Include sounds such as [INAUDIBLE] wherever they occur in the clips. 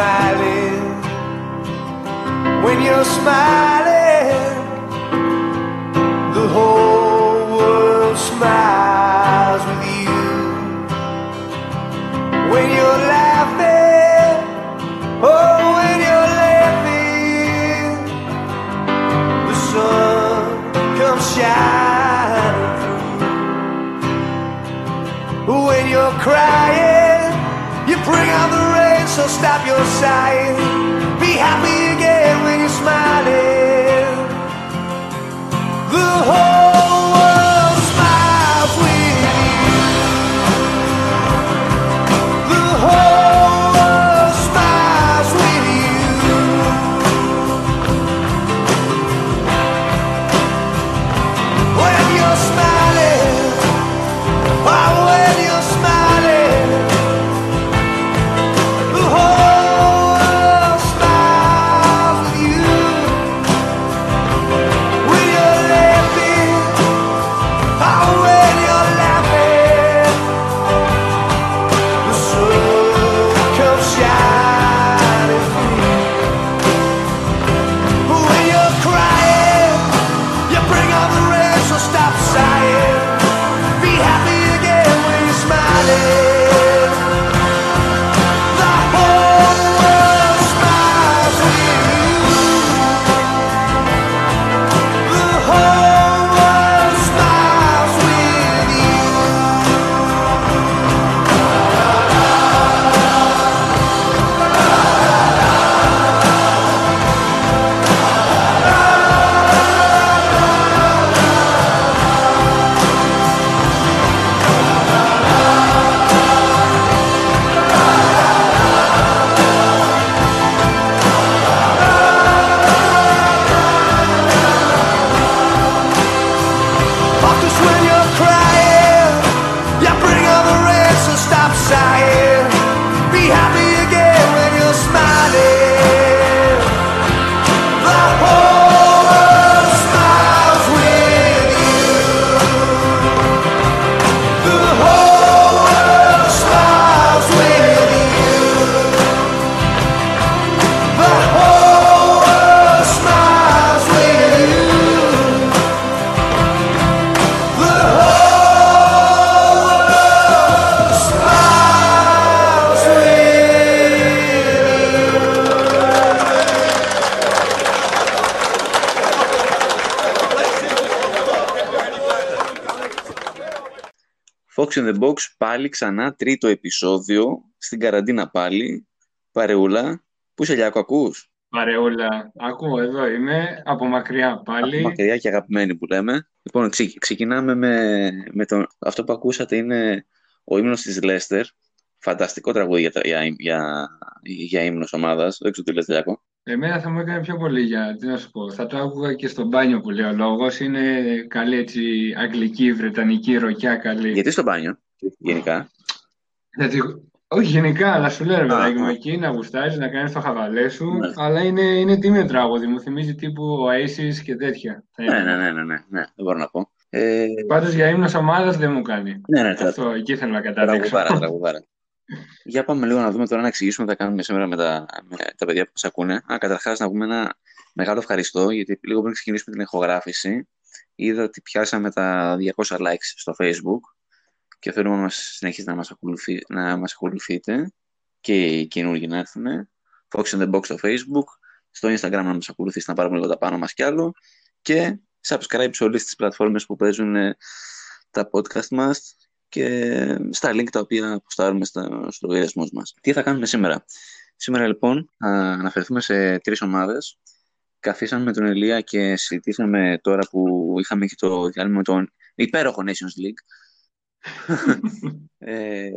smiling, when you're smiling, in the Box πάλι ξανά τρίτο επεισόδιο στην καραντίνα πάλι. Παρεούλα, πού σε Λιάκο ακούς; Παρεούλα, ακούω εδώ είμαι, από μακριά πάλι. Μακριά και αγαπημένη που λέμε. Λοιπόν, ξε- ξεκινάμε με, με τον... Αυτό που ακούσατε είναι ο ύμνος της Λέστερ. Φανταστικό τραγούδι για, τα- για, για, για ύμνος ομάδας. Δεν ξέρω τι λες, Λιάκο. Εμένα θα μου έκανε πιο πολύ για, τι να σου πω, θα το άκουγα και στο μπάνιο που λέει ο λόγος, είναι καλή έτσι αγγλική, βρετανική, ροκιά καλή. Γιατί στο μπάνιο, γενικά; Γιατί, όχι γενικά, αλλά σου λέω ρε Α, παιδάκι μου, α. εκεί να γουστάρεις, να κάνεις το χαβαλέ σου, Ναι. αλλά είναι, είναι τίμιο τραγούδι, μου θυμίζει τύπου Oasis και τέτοια. θα Ναι, έλεγα. ναι, ναι, ναι, ναι, ναι, δεν μπορώ να πω. Ε, Πάντως για ύμνος ομάδας δεν μου κάνει. ναι, ναι, τρα- Αυτό, εκεί θέλω να καταδείξω. τραγουδάρα, τραγουδάρα. Για πάμε λίγο να δούμε τώρα να εξηγήσουμε τι θα κάνουμε σήμερα με τα, με τα παιδιά που μας ακούνε. Α, καταρχάς να πούμε ένα μεγάλο ευχαριστώ, γιατί λίγο πριν ξεκινήσουμε την ηχογράφηση, είδα ότι πιάσαμε τα 200 likes στο Facebook και θέλουμε να μας συνεχίσετε να μας, ακολουθεί, να μας ακολουθείτε και οι καινούργοι να έρθουν. Fox in the Box στο Facebook, στο Instagram να μας ακολουθήσετε να πάρουμε λίγο τα πάνω μας κι άλλο και subscribe σε όλες τις πλατφόρμες που παίζουν ε, τα podcast μας και στα link τα οποία αποστάρουμε στα, στους λογαριασμούς μας. Τι θα κάνουμε σήμερα; Σήμερα λοιπόν θα αναφερθούμε σε τρεις ομάδες. Καθίσαμε με τον Ελία και συζητήσαμε τώρα που είχαμε και το διάλειμμα με τον υπέροχο Nations League. Ε,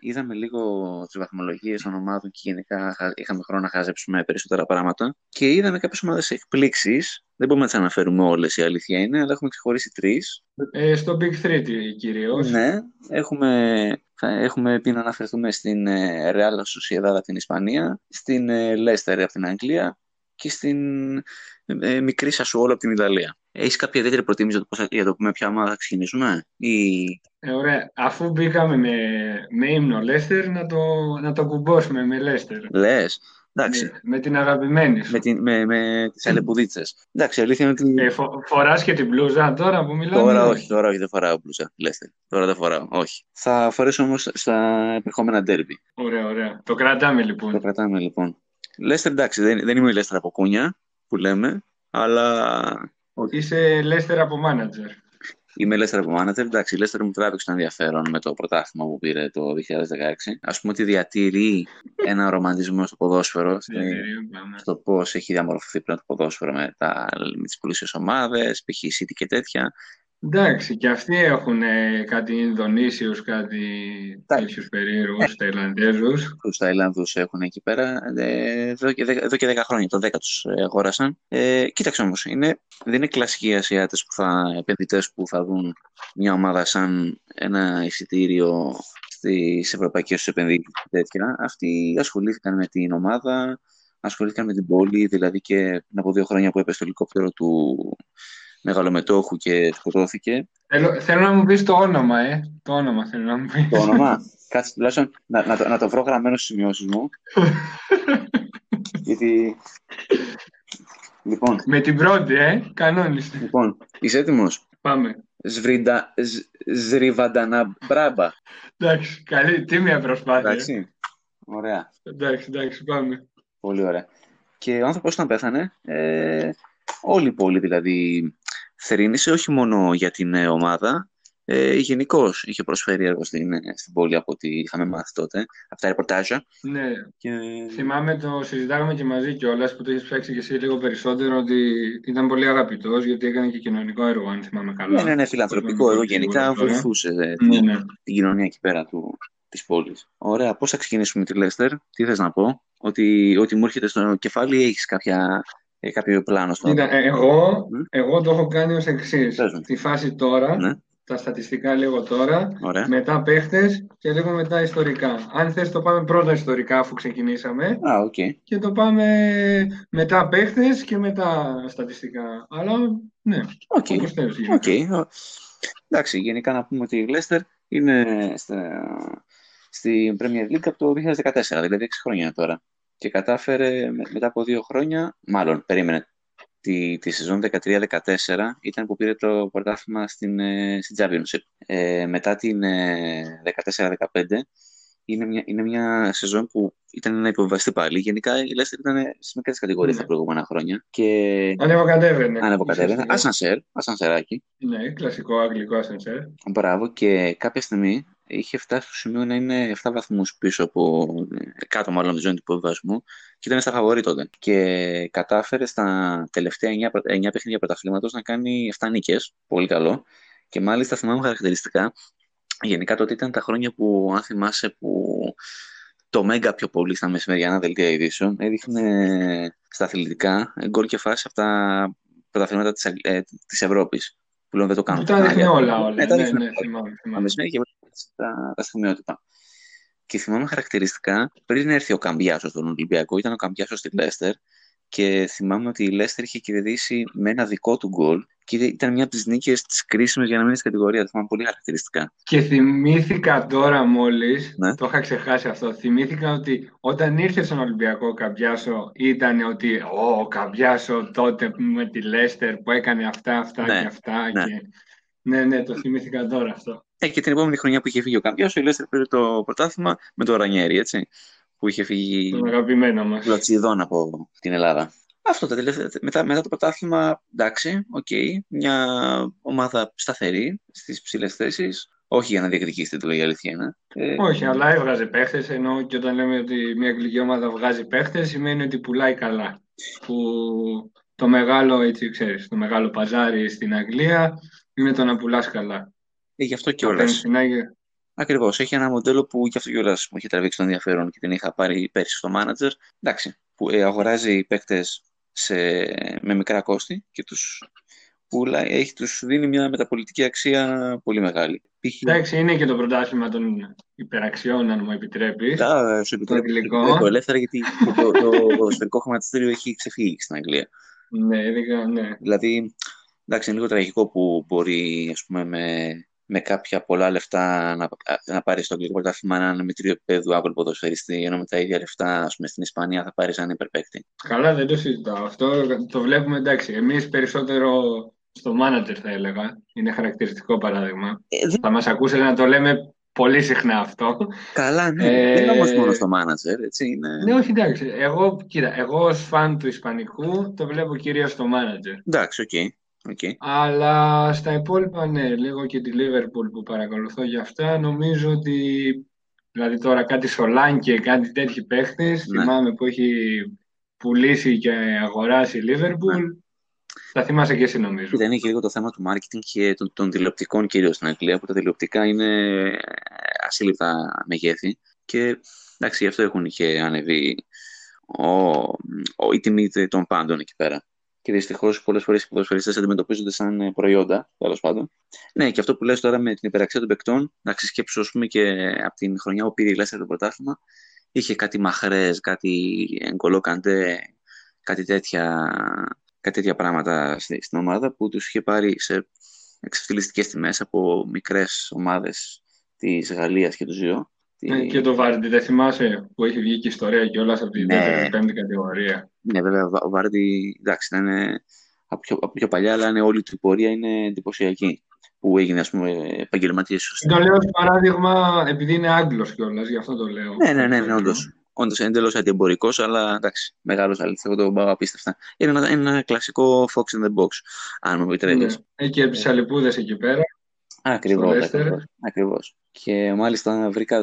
είδαμε λίγο τις βαθμολογίες των ομάδων και γενικά χα- είχαμε χρόνο να χαζέψουμε περισσότερα πράγματα. Και είδαμε κάποιες ομάδες εκπλήξεις. Δεν μπορούμε να τις αναφέρουμε όλες, η αλήθεια είναι, αλλά έχουμε ξεχωρίσει τρεις. Ε, στο Big 3 τι- κυρίως. Ναι, έχουμε, θα- έχουμε πει να αναφερθούμε στην ε, Real Sociedad από την Ισπανία, στην ε, Leicester από την Αγγλία και στην ε, μικρή Σασουόλο από την Ιταλία. Έχεις κάποια ιδιαίτερη προτίμηση για το, πώς θα- για το με ποια ομάδα θα ξεκινήσουμε; Ή... Ε, ωραία. Αφού μπήκαμε με, με ύμνο Λέστερ, να το, να το κουμπώσουμε με Λέστερ. Λες. Εντάξει. Ναι, με την αγαπημένη σου. Με, την, με, με τις αλεπουδίτσε. Εντάξει, η αλήθεια είναι ότι. Ε, φο, φοράς και την μπλούζα τώρα που μιλάμε. Τώρα όχι, τώρα όχι, δεν φοράω μπλούζα. Λέστε. Τώρα δεν φοράω. Όχι. Θα φορέσω όμως στα επερχόμενα ντέρμπι. Ωραία, ωραία. Το κρατάμε λοιπόν. Το κρατάμε λοιπόν. Λέστερ, εντάξει, δεν, δεν είμαι η Λέστερ από κούνια που λέμε, αλλά. Είσαι Λέστερ από μάνατζερ. Είμαι Λέστερ από manager. Εντάξει, η Λέστερ μου τράβηξε το ενδιαφέρον με το πρωτάθλημα που πήρε το 2016. Α πούμε ότι διατηρεί ένα ρομαντισμό στο ποδόσφαιρο, [LAUGHS] στο, στο πώς έχει διαμορφωθεί πλέον το ποδόσφαιρο με, τα, με τις πλούσιε ομάδες, π.χ. City και τέτοια. Εντάξει, και αυτοί έχουν ε, κάτι Ινδονήσιους, κάτι τέτοιους περίεργους Ταϊλανδέζους. Τους Ταϊλανδούς έχουν εκεί πέρα, ε, εδώ, και, εδώ και 10 χρόνια, το 10 τους αγόρασαν. Ε, κοίταξε όμως, είναι, δεν είναι κλασικοί Ασιάτες που θα, επενδυτές που θα δουν μια ομάδα σαν ένα εισιτήριο στις ευρωπαϊκές επενδύσεις και τέτοια. Αυτοί ασχολήθηκαν με την ομάδα, ασχολήθηκαν με την πόλη, δηλαδή και πριν από δύο χρόνια που έπεσε το ελικόπτερο του μεγαλομετόχου και σκοτώθηκε. Θέλω, θέλω να μου πεις το όνομα, ε. Το όνομα θέλω να μου πεις. Το όνομα. Κάτσε τουλάχιστον να, να, το, να το βρω γραμμένο στις σημειώσεις μου. [LAUGHS] Γιατί... Λοιπόν, Με την πρώτη, ε. Κανόνιστε. λοιπόν, είσαι έτοιμος; Πάμε. Σβριντα, Ζριβαντανά μπράμπα. Εντάξει, καλή, τίμια προσπάθεια. Εντάξει. Ωραία. Εντάξει, εντάξει, πάμε. Πολύ ωραία. Και ο άνθρωπος όταν πέθανε, ε, όλη η πόλη δηλαδή θερήνησε όχι μόνο για την ε, ομάδα, ε, Γενικώς είχε προσφέρει έργο στην, ε, στην πόλη από ό,τι είχαμε μάθει τότε, από τα ρεπορτάζια. Ναι, Και... θυμάμαι το συζητάγαμε και μαζί κιόλας που το έχει ψάξει και εσύ λίγο περισσότερο ότι ήταν πολύ αγαπητός γιατί έκανε και κοινωνικό έργο, αν θυμάμαι καλά. Ναι, ναι, ναι, φιλανθρωπικό έργο. Γενικά βοηθούσε ε, την, Ναι, ναι. την κοινωνία εκεί πέρα του, της πόλης. Ωραία, πώς θα ξεκινήσουμε με τη Λέστερ, τι θες να πω, ότι, ότι μου έρχεται στο κεφάλι ή έχεις κάποια, ε, κάποιο πλάνο στο Κοίτα, ε, εγώ, Μμ. εγώ το έχω κάνει ως εξής. Πες μου. Τη φάση τώρα, Ναι. τα στατιστικά λίγο τώρα, Ωραία. μετά παίχτες και λίγο μετά ιστορικά. Αν θες το πάμε πρώτα ιστορικά αφού ξεκινήσαμε Α, οκ. και το πάμε μετά παίχτες και μετά στατιστικά. Αλλά ναι, Οκ. όπως θέλεις. Οκ. γενικά. Ο- Εντάξει, γενικά να πούμε ότι η Leicester είναι στα, στην Premier League από το 2014, δηλαδή 6 χρόνια τώρα. Και κατάφερε με- μετά από δύο χρόνια, μάλλον περίμενε, τη, τη σεζόν 13-14 ήταν που πήρε το πρωτάθλημα στην, ε, στην Championship. Ε, μετά την ε, 14-15 είναι μια, είναι μια σεζόν που ήταν να υποβιβαστεί πάλι. Γενικά η Leicester ήταν στις μικρές κατηγορίες Ναι. τα προηγούμενα χρόνια. Και Ανεβοκατέβαινε. ανεβοκατέβαινε. ουσιαστικά. Ασανσέρ, ασανσεράκι. Ναι, κλασικό αγγλικό ασανσέρ. Μπράβο και κάποια στιγμή είχε φτάσει στο σημείο να είναι 7 βαθμούς πίσω από κάτω μάλλον από τη ζώνη του υποβιβασμού και ήταν στα φαβορή τότε. Και κατάφερε στα τελευταία 9, προ- 9 παιχνίδια πρωταθλήματος να κάνει 7 νίκες, πολύ καλό. Και μάλιστα θυμάμαι χαρακτηριστικά, γενικά τότε ήταν τα χρόνια που αν θυμάσαι που το Μέγκα πιο πολύ στα μεσημεριανά δελτία ειδήσεων έδειχνε στα αθλητικά γκολ και φάση από τα πρωταθλήματα της, Αγγ- ε, της Ευρώπης. Που λέω δεν το κάνουν. Που τα δείχνει όλα, Ναι, όλα. τα Ναι, δείχνει ναι, όλα. θυμάμαι, Τα θυμάμαι. Μεσημέρια και τα, τα στιγμιότυπα. Και θυμάμαι χαρακτηριστικά, πριν έρθει ο Καμπιάσος στον Ολυμπιακό, ήταν ο Καμπιάσος στη Λέστερ και θυμάμαι ότι η Λέστερ είχε κερδίσει με ένα δικό του γκολ και ήταν μια από τις νίκες της κρίσιμης για να μείνει στην κατηγορία. Το θυμάμαι πολύ χαρακτηριστικά. Και θυμήθηκα τώρα μόλις, Ναι. το είχα ξεχάσει αυτό, θυμήθηκα ότι όταν ήρθε στον Ολυμπιακό ο Καμπιάσο ήταν ότι «Ω, ο Καμπιάσο τότε με τη Λέστερ που έκανε αυτά, αυτά Ναι, και αυτά». ναι. Και... Ναι, ναι, το θυμήθηκα τώρα αυτό. Ε, και την επόμενη χρονιά που είχε φύγει ο Καμπιάσο, η Λέστερ πήρε το πρωτάθλημα με το Ρανιέρι, έτσι. Που είχε φύγει Τον αγαπημένο μας. κλωτσηδόν από την Ελλάδα. Αυτό τα τελευταία, μετά, μετά το πρωτάθλημα, εντάξει, οκ, μια ομάδα σταθερή στις ψηλές θέσεις, όχι για να διεκδικήσει τίτλο η αλήθεια είναι. Ε, Όχι, αλλά έβγαζε παίχτες, ενώ και όταν λέμε ότι μια αγγλική ομάδα βγάζει παίχτες, σημαίνει ότι πουλάει καλά. Που το μεγάλο, έτσι ξέρεις, το μεγάλο παζάρι στην Αγγλία είναι το να πουλάς καλά. ε, γι' αυτό Να παίρνεις κιόλας. την Άγια- Ακριβώς, έχει ένα μοντέλο που γι' αυτό κιόλας μου έχει τραβήξει το ενδιαφέρον και την είχα πάρει πέρσι στο manager. Εντάξει, που ε, αγοράζει παίκτες σε, με μικρά κόστη και τους πουλάει, έχει, τους δίνει μια μεταπολιτική αξία πολύ μεγάλη. Π.χ. Εντάξει, είναι και το πρωτάθλημα των υπεραξιών, αν μου επιτρέπεις. Α, σου επιτρέπει αγγλικό. το, το ελεύθερα γιατί το, το, το ποδοσφαιρικό χρηματιστήριο έχει ξεφύγει στην Αγγλία. Ναι, ειδικά, ναι. Δηλαδή, εντάξει, είναι λίγο τραγικό που μπορεί, ας πούμε, με με κάποια πολλά λεφτά να, να πάρεις το αγγλικό πρωτάθλημα έναν μετρίο επίπεδου άβολο ποδοσφαιριστή, ενώ με τα ίδια λεφτά ας πούμε, στην Ισπανία θα πάρεις έναν υπερπαίκτη. Καλά, δεν το συζητάω. Αυτό το βλέπουμε εντάξει. Εμείς περισσότερο στο manager θα έλεγα. Είναι χαρακτηριστικό παράδειγμα. Ε, δεν... Θα μας ακούσετε να το λέμε πολύ συχνά αυτό. Καλά, ναι. Ε... Δεν είναι όμως μόνο στο manager, έτσι. Είναι... Ναι, όχι εντάξει. Εγώ, κοίτα, εγώ ως φαν του Ισπανικού το βλέπω κυρίως στο manager. Εντάξει, OK. Okay. Okay. Αλλά στα υπόλοιπα, ναι, λίγο και τη Liverpool που παρακολουθώ για αυτά, νομίζω ότι δηλαδή τώρα κάτι Σολάνκε και κάτι τέτοιοι παίχτες, ναι. θυμάμαι που έχει πουλήσει και αγοράσει η Liverpool, ναι. θα θυμάσαι και εσύ νομίζω. Δεν είναι και λίγο το θέμα του marketing και των, των τηλεοπτικών κυρίως στην Αγγλία, που τα τηλεοπτικά είναι ασύλληπτα μεγέθη και εντάξει, γι' αυτό έχουν και ανεβεί ο, ο, η τιμή των πάντων εκεί πέρα και δυστυχώς πολλές φορές οι ποδοσφαιριστές αντιμετωπίζονται σαν ε, προϊόντα, τέλος πάντων. Ναι, και αυτό που λες τώρα με την υπεραξία των παικτών, να ξεσκέψω, ας πούμε, και από την χρονιά που πήρε η Λέστερ το πρωτάθλημα, είχε κάτι μαχρές, κάτι εγκολόκαντε, κάτι τέτοια, κάτι τέτοια πράγματα στην ομάδα που τους είχε πάρει σε εξευθυλιστικέ τιμές από μικρές ομάδες της Γαλλίας και του Ζιώ ναι, και το Βάρντι, δεν θυμάσαι που έχει βγει και ιστορία και όλας από την ναι. δεύτερη πέμπτη κατηγορία. Ναι, βέβαια, ο Βάρντι, εντάξει, είναι από πιο, από πιο παλιά, αλλά είναι όλη του η πορεία είναι εντυπωσιακή. Που έγινε, ας πούμε, επαγγελματίες. Το λέω ως παράδειγμα, επειδή είναι Άγγλος κιόλας, γι' αυτό το λέω. Ναι, ναι, ναι, ναι όντως. Όντως είναι εντελώς αντιεμπορικό, αλλά εντάξει, μεγάλος αλήθεια. Εγώ το πάω απίστευτα. Είναι ένα, ένα κλασικό Fox in the Box, αν μου επιτρέπεις. Ναι. Έχει και τις αλεπούδε εκεί πέρα. Ακριβώς. Ακριβώς. Και μάλιστα βρήκα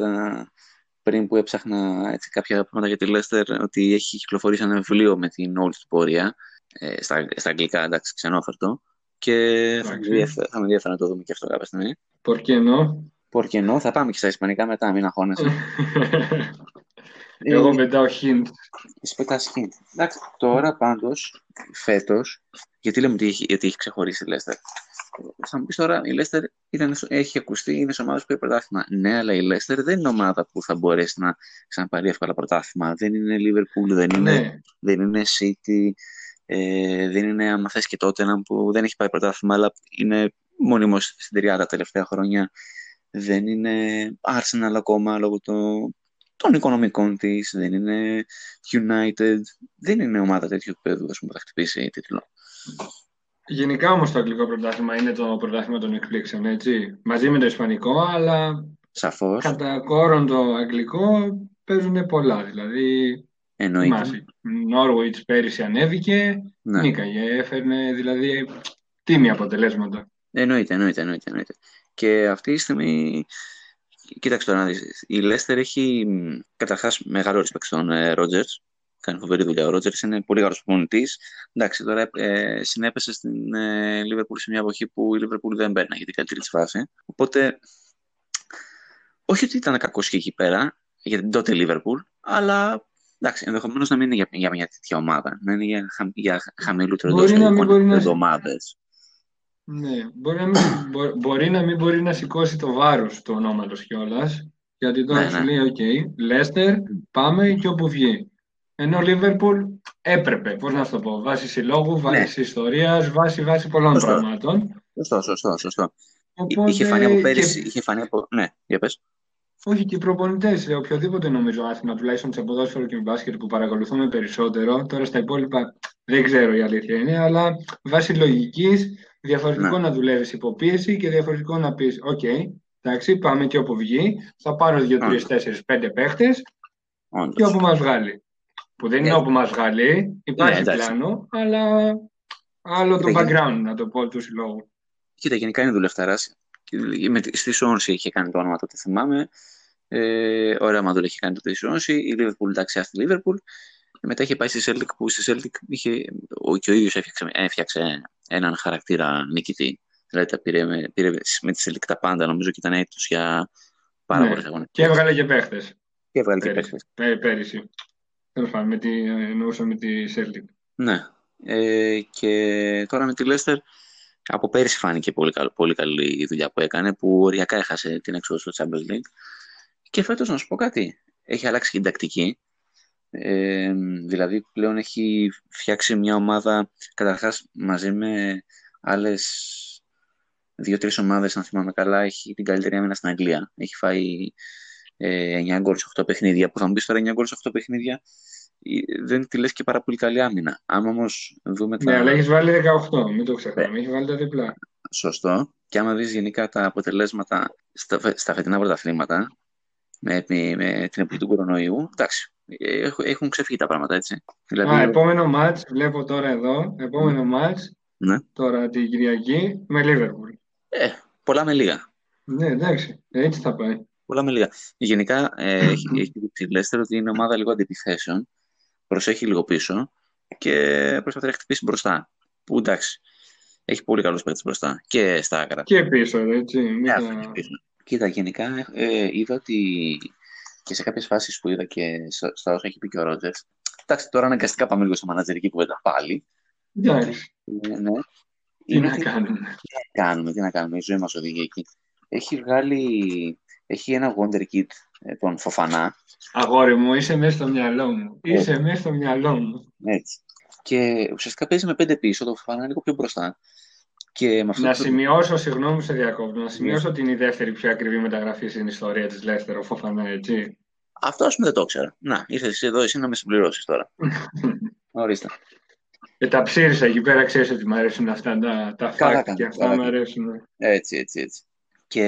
πριν που έψαχνα έτσι, κάποια πράγματα για τη Λέστερ ότι έχει κυκλοφορήσει ένα βιβλίο με την όλη του πορεία ε, στα, στα αγγλικά, εντάξει, ξενόφερτο. Και θα, θα με ενδιαφέρει να το δούμε και αυτό κάποια στιγμή. Πορκενό. Πορκενό, θα πάμε και στα ισπανικά μετά, μην αγχώνεσαι. [LAUGHS] Εγώ πετάω hint. Εσύ πετάς hint. Εντάξει, τώρα πάντως, φέτος, γιατί λέμε ότι έχει, γιατί έχει ξεχωρίσει η Λέστερ θα μου πεις τώρα, η Λέστερ έχει ακουστεί, είναι σε ομάδα που έχει πρωτάθλημα. Ναι, αλλά η Λέστερ δεν είναι ομάδα που θα μπορέσει να ξαναπάρει εύκολα πρωτάθλημα. Δεν είναι Liverpool, δεν είναι, ναι. δεν είναι City, ε, δεν είναι, άμα θες και τότε, που δεν έχει πάει πρωτάθλημα, αλλά είναι μόνιμος στην τριάδα τα τελευταία χρόνια. Δεν είναι Arsenal ακόμα λόγω το, των οικονομικών της, δεν είναι United, δεν είναι ομάδα τέτοιου επίπεδου που θα χτυπήσει τίτλο. Γενικά όμως το αγγλικό πρωτάθλημα είναι το πρωτάθλημα των εκπλήξεων, έτσι. Μαζί με το ισπανικό, αλλά Σαφώς. κατά κόρον το αγγλικό παίζουν πολλά. Δηλαδή, Εννοείται. Νόρουιτς πέρυσι ανέβηκε, ναι. νίκαγε, έφερνε δηλαδή τίμια αποτελέσματα. Εννοείται, εννοείται, εννοείται, εννοείται. Και αυτή τη στιγμή, κοίταξε τώρα να δεις, η Λέστερ έχει καταρχάς μεγάλο respect στον Ρότζερτς, κάνει φοβερή δουλειά. Ο Ρότζερ είναι πολύ καλός προπονητής. Εντάξει, τώρα ε, συνέπεσε στην ε, Liverpool σε μια εποχή που η Liverpool δεν μπαίνει για την καλύτερη της φάση. Οπότε, όχι ότι ήταν κακός και εκεί πέρα για την τότε Liverpool, αλλά εντάξει, ενδεχομένως να μην είναι για, για μια τέτοια ομάδα. Να είναι για, για χαμηλότερο εντό εβδομάδες. Ναι, μπορεί να, μην, μπορεί να μην μπορεί να σηκώσει το βάρος του ονόματος κιόλας. Γιατί τώρα ναι, σου ναι. λέει: OK, Λέστερ, πάμε και όπου βγει. Ενώ Λίβερπουλ έπρεπε, πώς να το πω, βάσει συλλόγου, βάσει ναι. ιστορίας, βάσει, βάση πολλών σωστό. πραγμάτων. Σωστό, σωστό, σωστό. Οπότε, είχε φανεί από πέρυσι, και... είχε φανεί από... Ναι, για πες. Όχι, και οι προπονητές, οποιοδήποτε νομίζω άθλημα, τουλάχιστον σε ποδόσφαιρο και μπάσκετ που παρακολουθούμε περισσότερο, τώρα στα υπόλοιπα δεν ξέρω η αλήθεια είναι, αλλά βάσει λογικής, διαφορετικό ναι. να δουλεύεις υπό πίεση και διαφορετικό να πεις: Οκ, εντάξει, πάμε και όπου βγει, θα πάρω 2, 3, 4, 5 παίχτες και όπου μας βγάλει. Που δεν είναι yeah. όπου μας βγάλει, υπάρχει yeah, πλάνο, αλλά άλλο το background, να το πω, του συλλόγου. Κοίτα, γενικά είναι δουλευταράς. Στη Σόνση είχε κάνει το όνομα τότε, θυμάμαι. Ε, ο Ραμαντούλ είχε κάνει το στη Σόνση. Η Liverpool, εντάξει, στη Liverpool. Μετά είχε πάει στη Celtic, που στη Celtic είχε, ο, και ο ίδιος έφτιαξε, έφτιαξε έναν χαρακτήρα νικητή. Δηλαδή τα πήρε, με, πήρε με τη Celtic τα πάντα, νομίζω, και ήταν έτος για πάρα ναι. πολλές αγώνες. Και έβγαλε και παίχτες. Και έβγαλε και παίχτες. Πέρυσι. Τέλος πάντων, με τη, εννοούσα με τη Celtic. Ναι. Ε, και τώρα με τη Leicester από πέρυσι φάνηκε πολύ, καλ, πολύ καλή η δουλειά που έκανε, που οριακά έχασε την έξοδο στο Champions League. Και φέτος να σου πω κάτι, έχει αλλάξει και την τακτική. Ε, δηλαδή πλέον έχει φτιάξει μια ομάδα καταρχάς μαζί με άλλες δύο-τρεις ομάδες, αν θυμάμαι καλά, έχει την καλύτερη άμυνα στην Αγγλία. Έχει φάει ε, 9 γκολ σε 8 παιχνίδια. Που θα μου πεις τώρα 9 γκολ σε 8 παιχνίδια, ε, δεν τη λες και πάρα πολύ καλή άμυνα. Άμα όμως δούμε τα. Ναι, αλλά έχεις βάλει 18, μην το ξεχνάμε. Έχεις βάλει τα διπλά. Σωστό. Και άμα δεις γενικά τα αποτελέσματα στα, φε- στα φετινά πρωταθλήματα, με, με, με την εποχή του κορονοϊού, εντάξει, έχουν, έχουν ξεφύγει τα πράγματα έτσι. Δηλαδή, Α, επόμενο μάτς, βλέπω τώρα εδώ, επόμενο μάτς, ναι. τώρα την Κυριακή, με Λίβερπουλ. ε, πολλά με λίγα. Ναι, εντάξει, έτσι θα πάει. Πολλά με λίγα. Γενικά ε, [CLEARS THROAT] έχει, έχει δείξει η Leicester ότι είναι ομάδα λίγο αντιπιθέσεων. Προσέχει λίγο πίσω και προσπαθεί να χτυπήσει μπροστά. Που εντάξει, έχει πολύ καλούς παίκτες μπροστά και στα άκρα. Και πίσω, έτσι. μην Ναι, τα- αυτό και πίσω. Κοίτα, γενικά ε, είδα ότι και σε κάποιες φάσεις που είδα και στα, στα όσα έχει πει και ο Ρότζερς, εντάξει, τώρα αναγκαστικά πάμε λίγο στο μανατζερική κουβέντα πάλι. Εντάξει, Ε, ναι. τι Είναι να ότι- κάνουμε. κάνουμε, τι να κάνουμε, η ζωή μας οδηγεί εκεί. Έχει βγάλει, έχει ένα Wonder Kid, ε, τον Φοφανά, Αγόρι μου, είσαι μέσα στο μυαλό μου. Ε. Είσαι μέσα στο μυαλό μου. έτσι. Και ουσιαστικά παίζει με πέντε πίσω, το Φοφανά είναι λίγο πιο μπροστά. Και με αυτό Να το- σημειώσω, συγγνώμη που σε διακόπτω, να σημειώσω ότι είναι η δεύτερη πιο ακριβή μεταγραφή στην ιστορία της Λέστερ, ο Φοφανά, έτσι. Αυτός ας πούμε δεν το ήξερα. Να, ήρθες εσύ εδώ εσύ να με συμπληρώσεις τώρα. [LAUGHS] Ορίστε. Και τα ψείρισα εκεί πέρα, ξέρεις ότι μου αρέσουν αυτά τα, τα Καλά fact και κάνεις, αυτά καλά μου κάνεις. αρέσουν. Έτσι, έτσι, έτσι. Και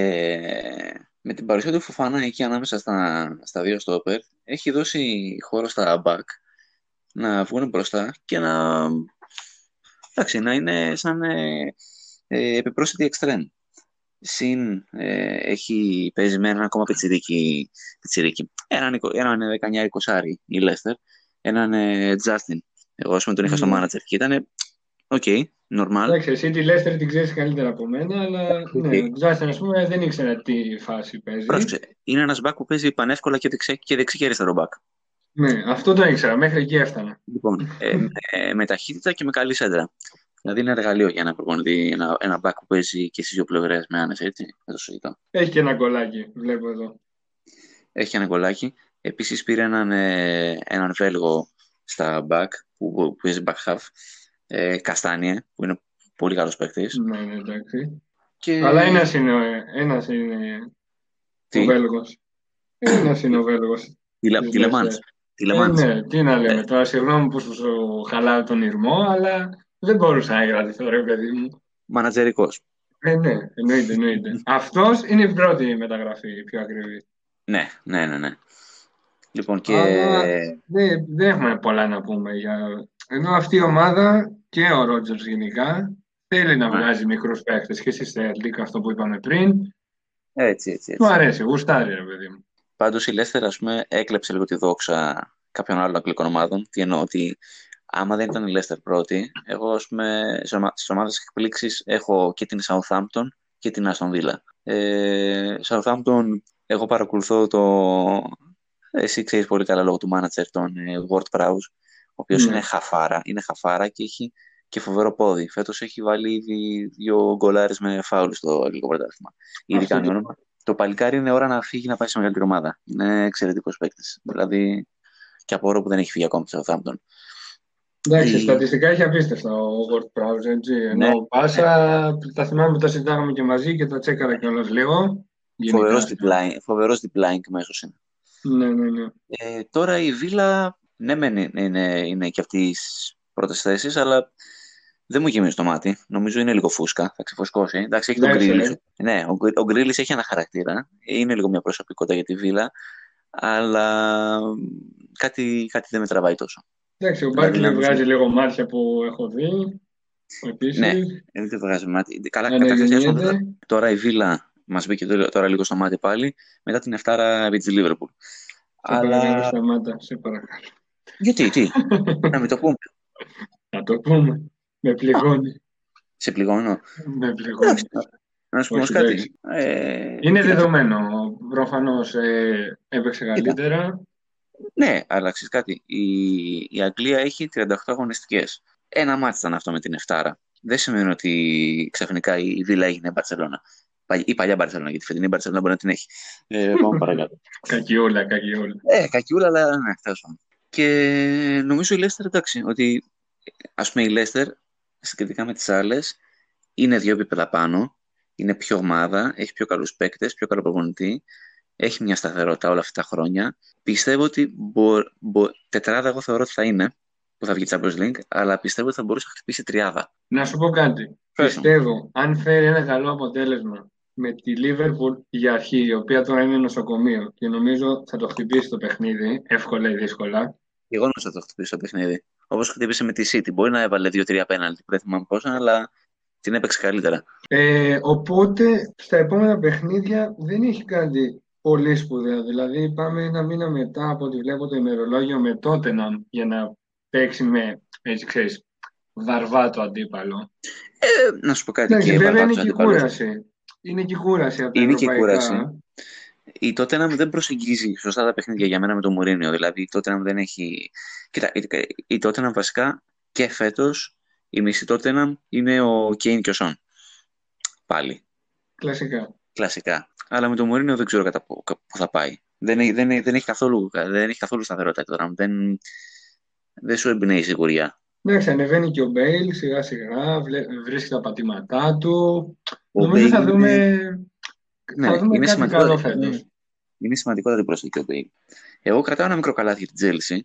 με την παρουσία του Φοφανά εκεί ανάμεσα στα, στα δύο στόπερ, έχει δώσει χώρο στα back να βγουν μπροστά και να, εντάξει, να είναι σαν ε, ε, επιπρόσθετη εξτρέμ. Συν ε, έχει, παίζει με έναν ακόμα πιτσιρίκι, πιτσιρίκι. Έναν, εικο- έναν 19-20 η Λέστερ, έναν ε, Justin. Εγώ ας πούμε τον είχα στο Ναι. manager και ήταν OK, normal. Εντάξει, εσύ τη Λέστερ την ξέρεις καλύτερα από μένα, αλλά ναι, ο Τζάστιν, ας πούμε, δεν ήξερα τι φάση παίζει. Πρόσεξε, είναι ένας back που παίζει πανεύκολα και δεξί και, δεξί και αριστερό back. Ναι, αυτό το ήξερα, μέχρι εκεί έφτανα. Λοιπόν, ε, με, με ταχύτητα και με καλή σέντρα. Δηλαδή είναι εργαλείο για ένα προπονητή, ένα, ένα back που παίζει και στις δύο πλευρές με άνεση, έτσι, δεν το συζητώ. Έχει και ένα γκολάκι, βλέπω εδώ. Έχει ένα γκολάκι. Επίσης πήρε έναν, ε, έναν Βέλγο στα back που, που παίζει back half, ε, Καστάνιε, που είναι πολύ καλός παίκτης. Ναι, ναι, εντάξει. Και... Αλλά ένας είναι, ένας είναι Τι; ο Βέλγος. Ένας είναι ο Βέλγος. Τιλε- της Τιλεμάνς. Λέστερ. Ε, Τιλεμάνς. ναι, τι να λέμε Ε. τώρα, συγγνώμη που σου, σου χαλάω τον ήρμο, αλλά δεν μπορούσα να κρατηθώ, ρε παιδί μου. Μανατζερικός. Ε, ναι, εννοείται, εννοείται. [LAUGHS] Αυτός είναι η πρώτη μεταγραφή, η πιο ακριβή. Ναι, ναι, ναι, ναι. Λοιπόν, και... Αλλά δεν, δεν έχουμε πολλά να πούμε για... Ενώ αυτή η ομάδα και ο Ρότζερς γενικά θέλει να Ναι. βγάζει μικρούς παίκτες και στη Στέρλικ, αυτό που είπαμε πριν. Έτσι, έτσι, Του έτσι. αρέσει, γουστάρει ρε παιδί μου. Πάντως η Λέστερ, ας πούμε, έκλεψε λίγο τη δόξα κάποιων άλλων αγγλικών ομάδων. Τι εννοώ, ότι άμα δεν ήταν η Λέστερ πρώτη, εγώ, ας πούμε, στις ομα- στις ομάδες εκπλήξεις έχω και την Southampton και την Aston Villa. Ε, Southampton, εγώ παρακολουθώ το... Εσύ ξέρεις πολύ καλά λόγω του manager, τον ε, Ward Prowse, ο οποίος Ναι. είναι χαφάρα, είναι χαφάρα και έχει και φοβερό πόδι. Φέτος έχει βάλει ήδη δύο γκολάρες με φάουλ στο ελληνικό πρωτάθλημα. Ήδη Αυτό κάνει το- όνομα. Το παλικάρι είναι ώρα να φύγει να πάει σε μεγαλύτερη ομάδα. Είναι εξαιρετικός παίκτης. Δηλαδή, και απορώ που δεν έχει φύγει ακόμα από το Southampton. Εντάξει, Η- στατιστικά έχει απίστευτα ο Word Prowse, έτσι. Ενώ Ναι. ο Πάσα, τα θυμάμαι που τα συζητάγαμε και μαζί και τα τσέκαρα κιόλας λίγο. Γενικά. Φοβερός διπλάινγκ, φοβερός διπλάινγκ μέσος είναι. Ναι, ναι, ναι. Ε, τώρα η Βίλα, ναι, μεν είναι, είναι, είναι και αυτής στι πρώτε θέσει, αλλά δεν μου γεμίζει το μάτι. Νομίζω είναι λίγο φούσκα, θα ξεφουσκώσει. Εντάξει, έχει τον Ναι, Γκρίλι. ε. Ναι, ο, Γκρι- ο Γκρίλι έχει ένα χαρακτήρα. Είναι λίγο μια προσωπικότητα για τη Βίλα, αλλά κάτι, κάτι δεν με τραβάει τόσο. Εντάξει, ο Δηλαδή, Μπάρκλι να βγάζει λίγο μάτια που έχω δει. Επίσης, Ναι, Ε, Δεν βγάζει μάτι. Καλά, Ναι, καταρχάς, αναγεννιέται. τώρα η Βίλα μας μπήκε τώρα- τώρα λίγο στο μάτι πάλι, μετά την εφτάρα επί της Λίβερπουλ. Σε παρακαλώ, Αλλά σταμάτα, σε παρακαλώ. γιατί, τι, [LAUGHS] να μην το πούμε. Να το πούμε. Με πληγώνει. Σε πληγώνω. Με πληγώνει. Να σου πω όμως Όχι, εντάξει. κάτι. Ε, Είναι τι να- δεδομένο. Προφανώς ε, έπαιξε καλύτερα. Ναι, αλλά ξέρεις κάτι. Η, η Αγγλία έχει 38 αγωνιστικές. Ένα μάτι ήταν αυτό με την Εφτάρα. Δεν σημαίνει ότι ξαφνικά η Βίλα έγινε Μπαρσελόνα. Πα- Η παλιά Μπαρσελόνα, γιατί η φετινή Μπαρσελόνα μπορεί να την έχει. Ε, πάμε [LAUGHS] παρακάτω. Κακιούλα, κακιούλα. Ε, κακιούλα, αλλά ναι, τέλος πάντων. Και νομίζω η Λέστερ, εντάξει, ότι ας πούμε η Λέστερ, σχετικά με τις άλλες, είναι δύο επίπεδα πάνω είναι πιο ομάδα, έχει πιο καλούς παίκτες, πιο καλό προπονητή, έχει μια σταθερότητα όλα αυτά τα χρόνια. Πιστεύω ότι μπο, μπο, τετράδα εγώ θεωρώ ότι θα είναι, που θα βγει Champions League, αλλά πιστεύω ότι θα μπορούσε να χτυπήσει τριάδα. Να σου πω κάτι. Πες μου. Πιστεύω, αν φέρει ένα καλό αποτέλεσμα με τη Liverpool για αρχή, η οποία τώρα είναι νοσοκομείο και νομίζω θα το χτυπήσει το παιχνίδι, εύκολα ή δύσκολα. Και εγώ νομίζω ότι θα το χτυπήσει το παιχνίδι. Όπως χτύπησε με τη City. Μπορεί να έβαλε 2-3 πέναλτι, δεν θυμάμαι πόσα, αλλά την έπαιξε καλύτερα. Ε, οπότε στα επόμενα παιχνίδια δεν έχει κάτι πολύ σπουδαίο. Δηλαδή πάμε ένα μήνα μετά από ό,τι βλέπω το ημερολόγιο με Tottenham για να παίξει με, έτσι ξέρεις, βαρβάτο αντίπαλο. Ε, να σου πω κάτι. Εντάξει, και βέβαια είναι βαρβάτος και η αντίπαλος. κούραση. Είναι και η κούραση από τα Είναι και η ευρωπαϊκά. κούραση. Η Tottenham δεν προσεγγίζει σωστά τα παιχνίδια για μένα με τον Μουρίνιο. Δηλαδή η Tottenham δεν έχει. Κοίτα, η- η Tottenham βασικά και φέτος η μισή Tottenham είναι ο Κέιν και ο Σον. Πάλι. Κλασικά. Κλασικά. Αλλά με τον Μουρίνιο δεν ξέρω κατά πού πού θα πάει. Δεν, έχει- δεν, έχει- δεν έχει καθόλου, δεν έχει καθόλου σταθερότητα η Tottenham. Δεν, δεν σου εμπνέει σιγουριά. Εντάξει, ανεβαίνει και ο Μπέιλ σιγά σιγά, βλέ- βρίσκει τα πατήματά του. Ο Νομίζω θα Bale δούμε, Ναι, θα δούμε είναι κάτι σημαντικό. καλό φέτος. Είναι, είναι σημαντικότατη προσθήκη ο Bale. Εγώ κρατάω ένα μικρό καλάθι για την Chelsea,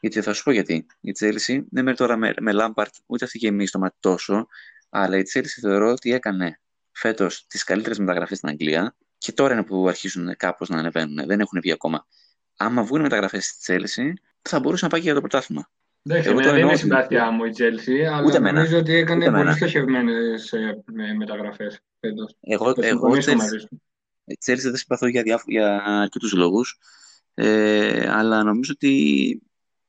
γιατί θα σου πω γιατί. Η Chelsea δεν μένει τώρα με, με Lampard, ούτε αυτή γεμίζει το μάτι τόσο, αλλά η Chelsea θεωρώ ότι έκανε φέτος τις καλύτερες μεταγραφές στην Αγγλία και τώρα είναι που αρχίζουν κάπως να ανεβαίνουν. Δεν έχουν βγει ακόμα. Άμα βγουν μεταγραφές στη Chelsea, θα μπορούσε να πάει και για το πρωτάθλημα. Εντάξει, Εγώ το εμένα δεν εννοώ είναι ότι- συμπάθειά μου η Chelsea, αλλά Ούτε εμένα. νομίζω ότι έκανε Ούτε εμένα. πολύ στοχευμένες μεταγραφές φέτος. Εγώ, Θα εγώ συμφωνήσω Chelsea- μαζί σου. Η Chelsea δεν συμπαθώ για, διάφο- για αρκετούς λόγους, ε, αλλά νομίζω ότι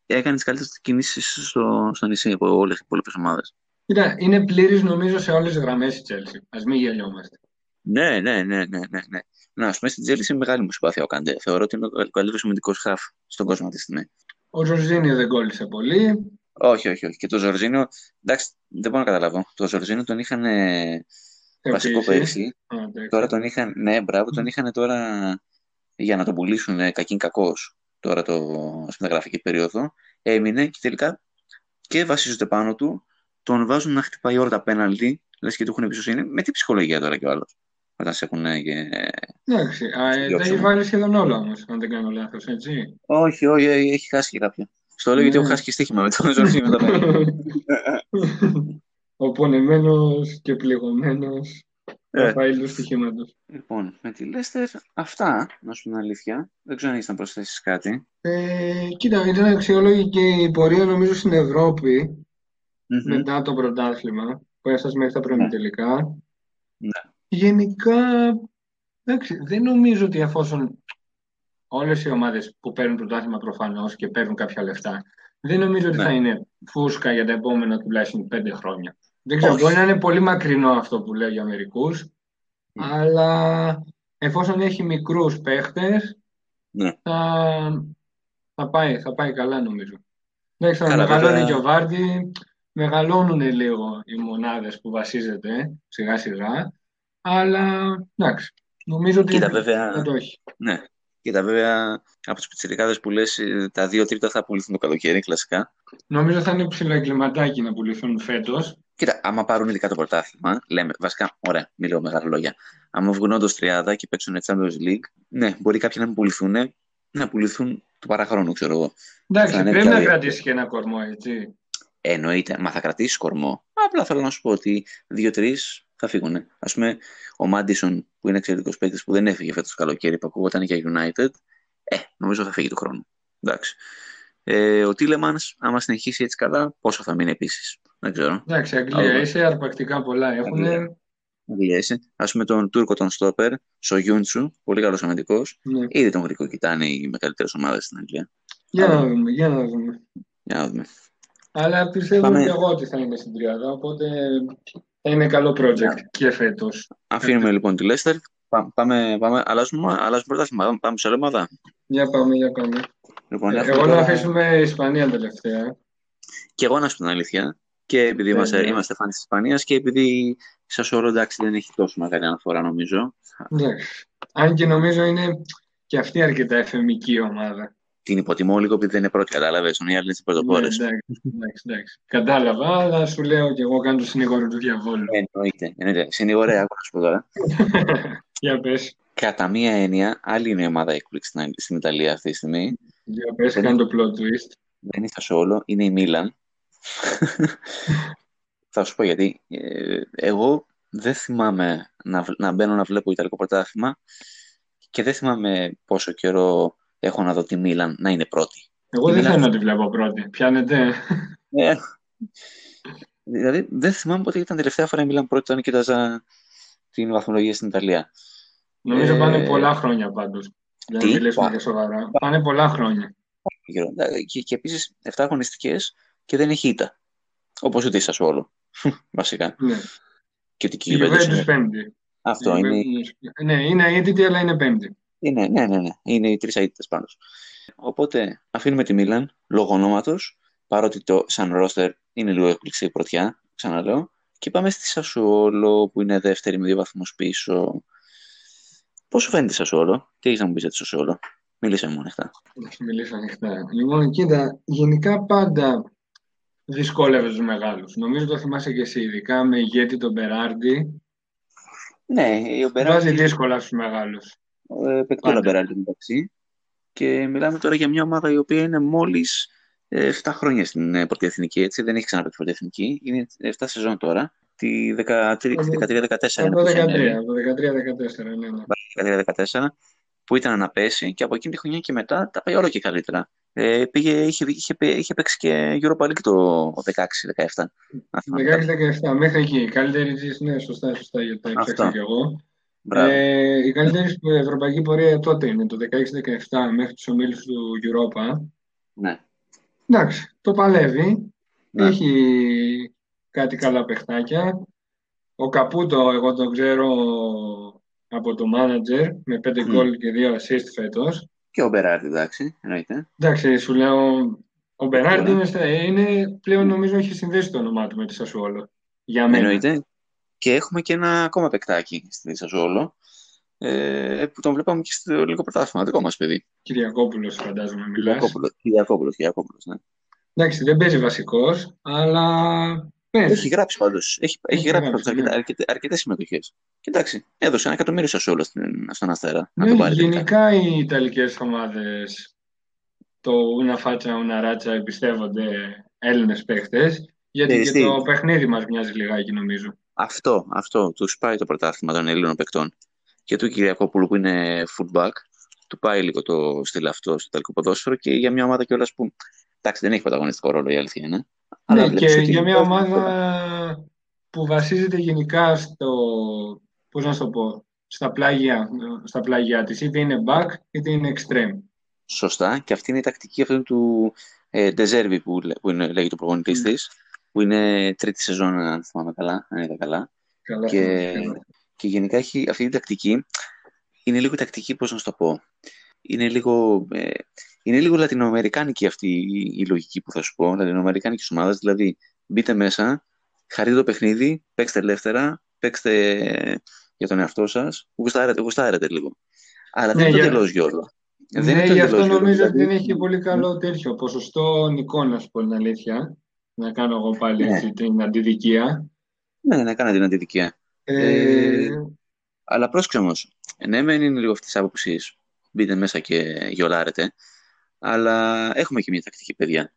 έκανε τις καλύτερες κινήσεις στο, στο νησί από όλες τις υπόλοιπες ομάδες. Κοίτα, είναι πλήρης νομίζω σε όλες τις γραμμές η Chelsea. Ας μην γελιόμαστε. Ναι, ναι, ναι, ναι, ναι, ναι. Να, ας πούμε στην Chelsea είναι μεγάλη μου συμπάθεια ο Καντέ. Θεωρώ ότι είναι ο καλύτερος αμυντικός χαφ στον κόσμο αυτή τη στιγμή. Ο Ζορζίνιο δεν κόλλησε πολύ. Όχι, όχι, όχι. Και το Ζορζίνιο, εντάξει, δεν μπορώ να καταλάβω. Το Ζορζίνιο τον είχαν ε, βασικό Θεοποίηση. πέρσι. Α, εντάξει. Τώρα τον είχαν, ναι, μπράβο, τον είχαν τώρα για να τον πουλήσουν ε, κακήν κακός τώρα το, στην μεταγραφική περίοδο. Έμεινε και τελικά και βασίζονται πάνω του, τον βάζουν να χτυπάει όλα τα πέναλτι, λες και του έχουν εμπιστοσύνη. Με τι ψυχολογία τώρα κι ο άλλος. Όταν σε έχουν. ε, Εντάξει, α, ε, τα διώξουμε. έχει βάλει σχεδόν όλα όμως, αν δεν κάνω λάθος, έτσι. Όχι, όχι, ε, έχει χάσει και κάποια. Στο λέω γιατί Ναι. έχω χάσει και στοίχημα με τον Ζορζίνιο μετά. [LAUGHS] Ο πονεμένος και πληγωμένος Ε. Ραφαήλ του στοιχήματος. λοιπόν, με τη Λέστερ, αυτά, να σου πω την αλήθεια. Δεν ξέρω αν έχεις να προσθέσεις κάτι. Ε, κοίτα, ήταν αξιόλογη και η πορεία νομίζω στην Ευρώπη Μμμ. μετά το πρωτάθλημα που έφτασε μέχρι τα προημιτελικά. Ναι. Γενικά, εντάξει, δεν νομίζω ότι εφόσον όλες οι ομάδες που παίρνουν πρωτάθλημα προφανώς και παίρνουν κάποια λεφτά, δεν νομίζω ότι Ναι. θα είναι φούσκα για τα επόμενα τουλάχιστον πέντε χρόνια. Δεν ξέρω, Όχι. μπορεί να είναι πολύ μακρινό αυτό που λέω για μερικούς, αλλά εφόσον έχει μικρούς παίχτες, Ναι. θα, θα πάει, θα πάει καλά νομίζω. Εντάξει, θα Καλά, μεγαλώνει βέβαια. και ο Βάρντι, μεγαλώνουν λίγο οι μονάδες που βασίζεται σιγά σιγά, αλλά εντάξει, νομίζω ότι Κοίτα, βέβαια, θα το έχει. ναι. Κοίτα, βέβαια, από τους πιτσιρικάδες που λες, ε, τα δύο τρίτα θα πουληθούν το καλοκαίρι, κλασικά. Νομίζω θα είναι ψηλοεγκληματάκι να πουληθούν φέτος. Κοίτα, άμα πάρουν ειδικά το πρωτάθλημα, λέμε, βασικά, ωραία, μην λέω μεγάλα λόγια. Άμα βγουν όντως τριάδα και παίξουν Champions League, ναι, μπορεί κάποιοι να μην πουληθούν, να πουληθούν του παραχρόνου, ξέρω εγώ. Εντάξει, Θα είναι πρέπει πια να δύο. κρατήσει και ένα κορμό, έτσι. Εννοείται, μα θα κρατήσει κορμό. Απλά θέλω να σου πω ότι δύο-τρεις θα φύγουν. Α πούμε, ο Μάντισον που είναι εξαιρετικός παίκτης που δεν έφυγε φέτος το καλοκαίρι που ακούγονταν για United, ε, νομίζω θα φύγει του χρόνου. Εντάξει. Ε, ο Τίλεμανς, άμα συνεχίσει έτσι καλά, πόσο θα μείνει επίσης; Δεν ξέρω. Εντάξει, Αγγλία Άλλο. είσαι, αρπακτικά πολλά έχουν. Αγγλία. Αγγλία Α πούμε τον Τούρκο τον Στόπερ, Σογιούντσου, πολύ καλός αμυντικός. Ναι. Ήδη τον γρικό κοιτάνε οι μεγαλύτερες ομάδες στην Αγγλία. Για Άλλο. να δούμε, για να δούμε. Για να δούμε. Αλλά πιστεύω Πάμε. και εγώ ότι θα είναι στην τριάδα, οπότε θα είναι καλό project και φέτος. Αφήνουμε λοιπόν τη Λέστερ. Πάμε, πάμε, αλλάζουμε, αλλάζουμε πρωτάθλημα. Πάμε σε άλλη ομάδα. Για πάμε, για πάμε. Λοιπόν, Ε, έχουμε Εγώ να τώρα- αφήσουμε Ισπανία τελευταία. Και εγώ να σου πω την αλήθεια. Και επειδή Ναι, είμαστε, ναι. είμαστε φαν της Ισπανίας και επειδή σας όλο εντάξει δεν έχει τόσο μεγάλη αναφορά νομίζω. Εντάξει. Αν και νομίζω είναι και αυτή αρκετά εφημική ομάδα. Την υποτιμώ λίγο επειδή δεν είναι πρώτη, κατάλαβες. Ο Νιάλ είναι στι Ναι, πρωτοπόρε. εντάξει, εντάξει, εντάξει. Κατάλαβα, αλλά σου λέω και εγώ κάνω το συνήγορο του διαβόλου. Εννοείται. εννοείται. Συνήγορε, άκου να σου πω τώρα. [LAUGHS] Για πες, Κατά μία έννοια, άλλη είναι η ομάδα έκπληξη στην, στην Ιταλία αυτή τη στιγμή. για πες, Δεν κάνω το plot twist. Δεν είναι στο όλο, είναι η Μίλαν. [LAUGHS] Θα σου πω γιατί. Ε, εγώ δεν θυμάμαι να, β- να μπαίνω να βλέπω Ιταλικό πρωτάθλημα και δεν θυμάμαι πόσο καιρό έχω να δω τη Μίλαν να είναι πρώτη. Εγώ Η δεν Μίλαν- θέλω να τη βλέπω πρώτη. Πιάνετε. Ε, δηλαδή δεν θυμάμαι πότε ήταν τελευταία φορά η Μίλαν πρώτη όταν κοίταζα την βαθμολογία στην Ιταλία. Νομίζω Ε, πάνε πολλά χρόνια πάντως. Για να τι; μιλήσουμε Πα- και σοβαρά. Πάνε πολλά χρόνια. Γύρω. Και, και επίσης 7 αγωνιστικές και δεν έχει ήττα. Όπως ούτε η Σασουόλο. [LAUGHS] Βασικά. Ναι. Και ότι και Η η Juventus Juventus είναι- πέμπτη. Αυτό Η είναι. Juventus- Ναι, είναι αίτητη, αλλά είναι πέμπτη. Είναι, ναι, ναι, ναι. Είναι οι τρεις αίτητες πάνω. Οπότε αφήνουμε τη Μίλαν λόγω ονόματος, παρότι το σαν ρόστερ είναι λίγο εκπληκτική πρωτιά, ξαναλέω. Και πάμε στη Σασουόλο που είναι δεύτερη με δύο βαθμούς πίσω. Πώ σου φαίνεται η Σασουόλο, τι έχεις να μου πεις για τη Σασουόλο, μίλησε μου ανοιχτά. Να σου μιλήσω ανοιχτά. Λοιπόν, κοίτα, γενικά πάντα δυσκόλευες τους μεγάλους. Νομίζω το θυμάσαι και εσύ, ειδικά με ηγέτη τον Μπεράρντι. Ναι, η Βάζει Ομπεράλτη δύσκολα στους μεγάλους. Ε, παικτούλα Πάντα. Ομπεράλτη μεταξύ. Και μιλάμε τώρα για μια ομάδα η οποία είναι μόλις 7 χρόνια στην ε, πρωτιεθνική, έτσι. Δεν έχει ξαναπέξει πρωτιεθνική. Είναι 7 σεζόν τώρα. Τη 13-14 είναι Από που το είχε 13, ανέβει. από το 13-14, ναι, ναι. 13-14 που ήταν να πέσει και από εκείνη τη χρονιά και μετά τα πάει όλο και καλύτερα. Ε, πήγε, είχε, είχε, είχε παίξει και Europa League το 16-17. αν θυμάμαι καλά. 16-17, μέχρι εκεί. Η καλύτερη της, ναι, σωστά, σωστά, γιατί τα έψαξα Αυτό. κι εγώ. Μπράβο. Ε, η καλύτερη ευρωπαϊκή πορεία τότε είναι, το 16-17, μέχρι τους ομίλους του Europa. Ναι. Εντάξει, το παλεύει. Ναι. Έχει κάτι καλά παιχτάκια. Ο Καπούτο, εγώ τον ξέρω από το manager, με 5 Μμ. γκολ και 2 assist φέτος. Και ο Μπεράρτη, εντάξει, εννοείται. Εντάξει, σου λέω, ο Μπεράρντι Ωραία. είναι, στα- είναι πλέον νομίζω έχει συνδέσει το όνομά του με τη Σασουόλο. Για μένα. Εννοείται. Και έχουμε και ένα ακόμα παικτάκι στη Σαζόλο, ε, που τον βλέπαμε και στο λίγο πρωτάθλημα, δικό μας παιδί. Κυριακόπουλος φαντάζομαι μιλάς. Κυριακόπουλος, Κυριακόπουλος, Κυριακόπουλος, ναι. Εντάξει, δεν παίζει βασικός, αλλά παίζει. Έχει γράψει πάντως. Έχει, έχει Έχει γράψει γράψει, πάντως αρκετά, ναι. αρκετές, αρκετές συμμετοχές. Και εντάξει, έδωσε ένα εκατομμύριο Σασόλο στην- στον Αστέρα. Να Ναι, τον πάρει τελικά. γενικά οι Ιταλικές ομάδες, το una faccia, una raccia, εμπιστεύονται Έλληνες παίχτες, γιατί Ξέρεις και τι; το παιχνίδι μας μοιάζει λιγάκι νομίζω. Αυτό, αυτό. Τους πάει το πρωτάθλημα των Ελλήνων παικτών. Και του Κυριακόπουλου που είναι footback, του πάει λίγο το στυλ αυτό στο Ιταλικό ποδόσφαιρο και για μια ομάδα κιόλας που εντάξει δεν έχει πρωταγωνιστικό ρόλο η αλήθεια είναι. Αλλά Ναι, και βλέπεις ότι για μια παίζει ομάδα που βασίζεται γενικά στο, πώς να σου το πω, στα πλάγια, στα πλάγια της, είτε είναι back είτε είναι extreme. Σωστά. Και αυτή είναι η τακτική αυτού του ε, Ντεζέρβι που, λέ- που είναι, λέγεται ο προπονητής Μμ. της, που είναι τρίτη σεζόν, αν θυμάμαι καλά, αν είδα καλά. Καλά, Και, καλά. και γενικά έχει αυτή η τακτική, είναι λίγο η τακτική, πώς να σου το πω, είναι λίγο, ε, είναι λίγο λατινοαμερικάνικη αυτή η, η λογική που θα σου πω, λατινοαμερικάνικης ομάδας, δηλαδή μπείτε μέσα, χαρείτε το παιχνίδι, παίξτε ελεύθερα, παίξτε για τον εαυτό σας, γουστάρετε, γουστάρετε λίγο. Αλλά δεν Ναι, είναι το για- τελώς γιόλο. Δεν Ναι, είναι το γι' εντελώς αυτό γιόλο, νομίζω ότι δηλαδή. δεν έχει πολύ καλό τέτοιο ποσοστό νικών, να σου πω την αλήθεια. Να κάνω εγώ πάλι Ναι. έτσι την αντιδικία. Ναι, να κάνετε την αντιδικία. Ε, Ε, Αλλά πρόσεξε όμως. Ναι, μεν είναι λίγο αυτής της άποψης. Μπείτε μέσα και γιολάρετε. Αλλά έχουμε και μια τακτική, παιδιά.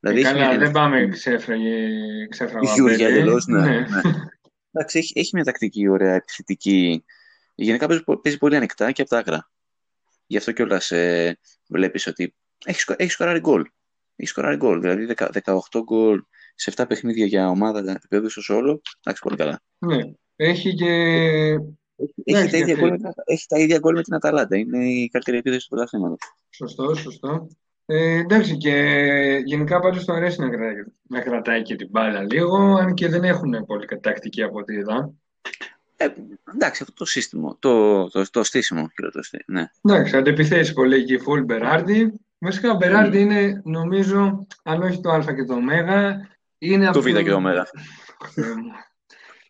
Δηλαδή, ε, έχει καλά, μια- δεν πάμε ξέφραγε, ξέφραγα Γιούρια απέντε. εντελώς, ναι, Ναι. ναι. Εντάξει, έχει, έχει μια τακτική ωραία, επιθετική. Γενικά παίζει, πο- παίζει πολύ ανοιχτά και από τα άκρα. Γι' αυτό κιόλας ε, βλέπεις ότι έχει, σκο- έχει σκοράρει γκολ. Έχει σκοράρει γκολ. Δηλαδή 10 18 γκολ σε 7 παιχνίδια για ομάδα επίπεδου στο όλο. Εντάξει, πολύ καλά. Ναι. Έχει και Έχει, Εντάξει, τα ίδια και γκολ αυτή- με, την- έχει τα ίδια γκολ με την Αταλάντα. Είναι η καλύτερη επίδοση του πρωταθλήματος. Σωστό, σωστό. Ε, εντάξει, και γενικά πάντως του αρέσει να κρατάει, να κρατάει και την μπάλα λίγο, αν και δεν έχουν πολύ τακτική από ό,τι είδα. Ε, εντάξει, αυτό το σύστημα, το, το, το στήσιμο, χειροτοστή, ναι. Εντάξει, αντεπιθέσεις πολύ εκεί, full Μπεράρντι. Βασικά, ο Μπεράρντι είναι, νομίζω, αν όχι το Α και το Ω, είναι Το από Β και το Ω. Θεέ μου.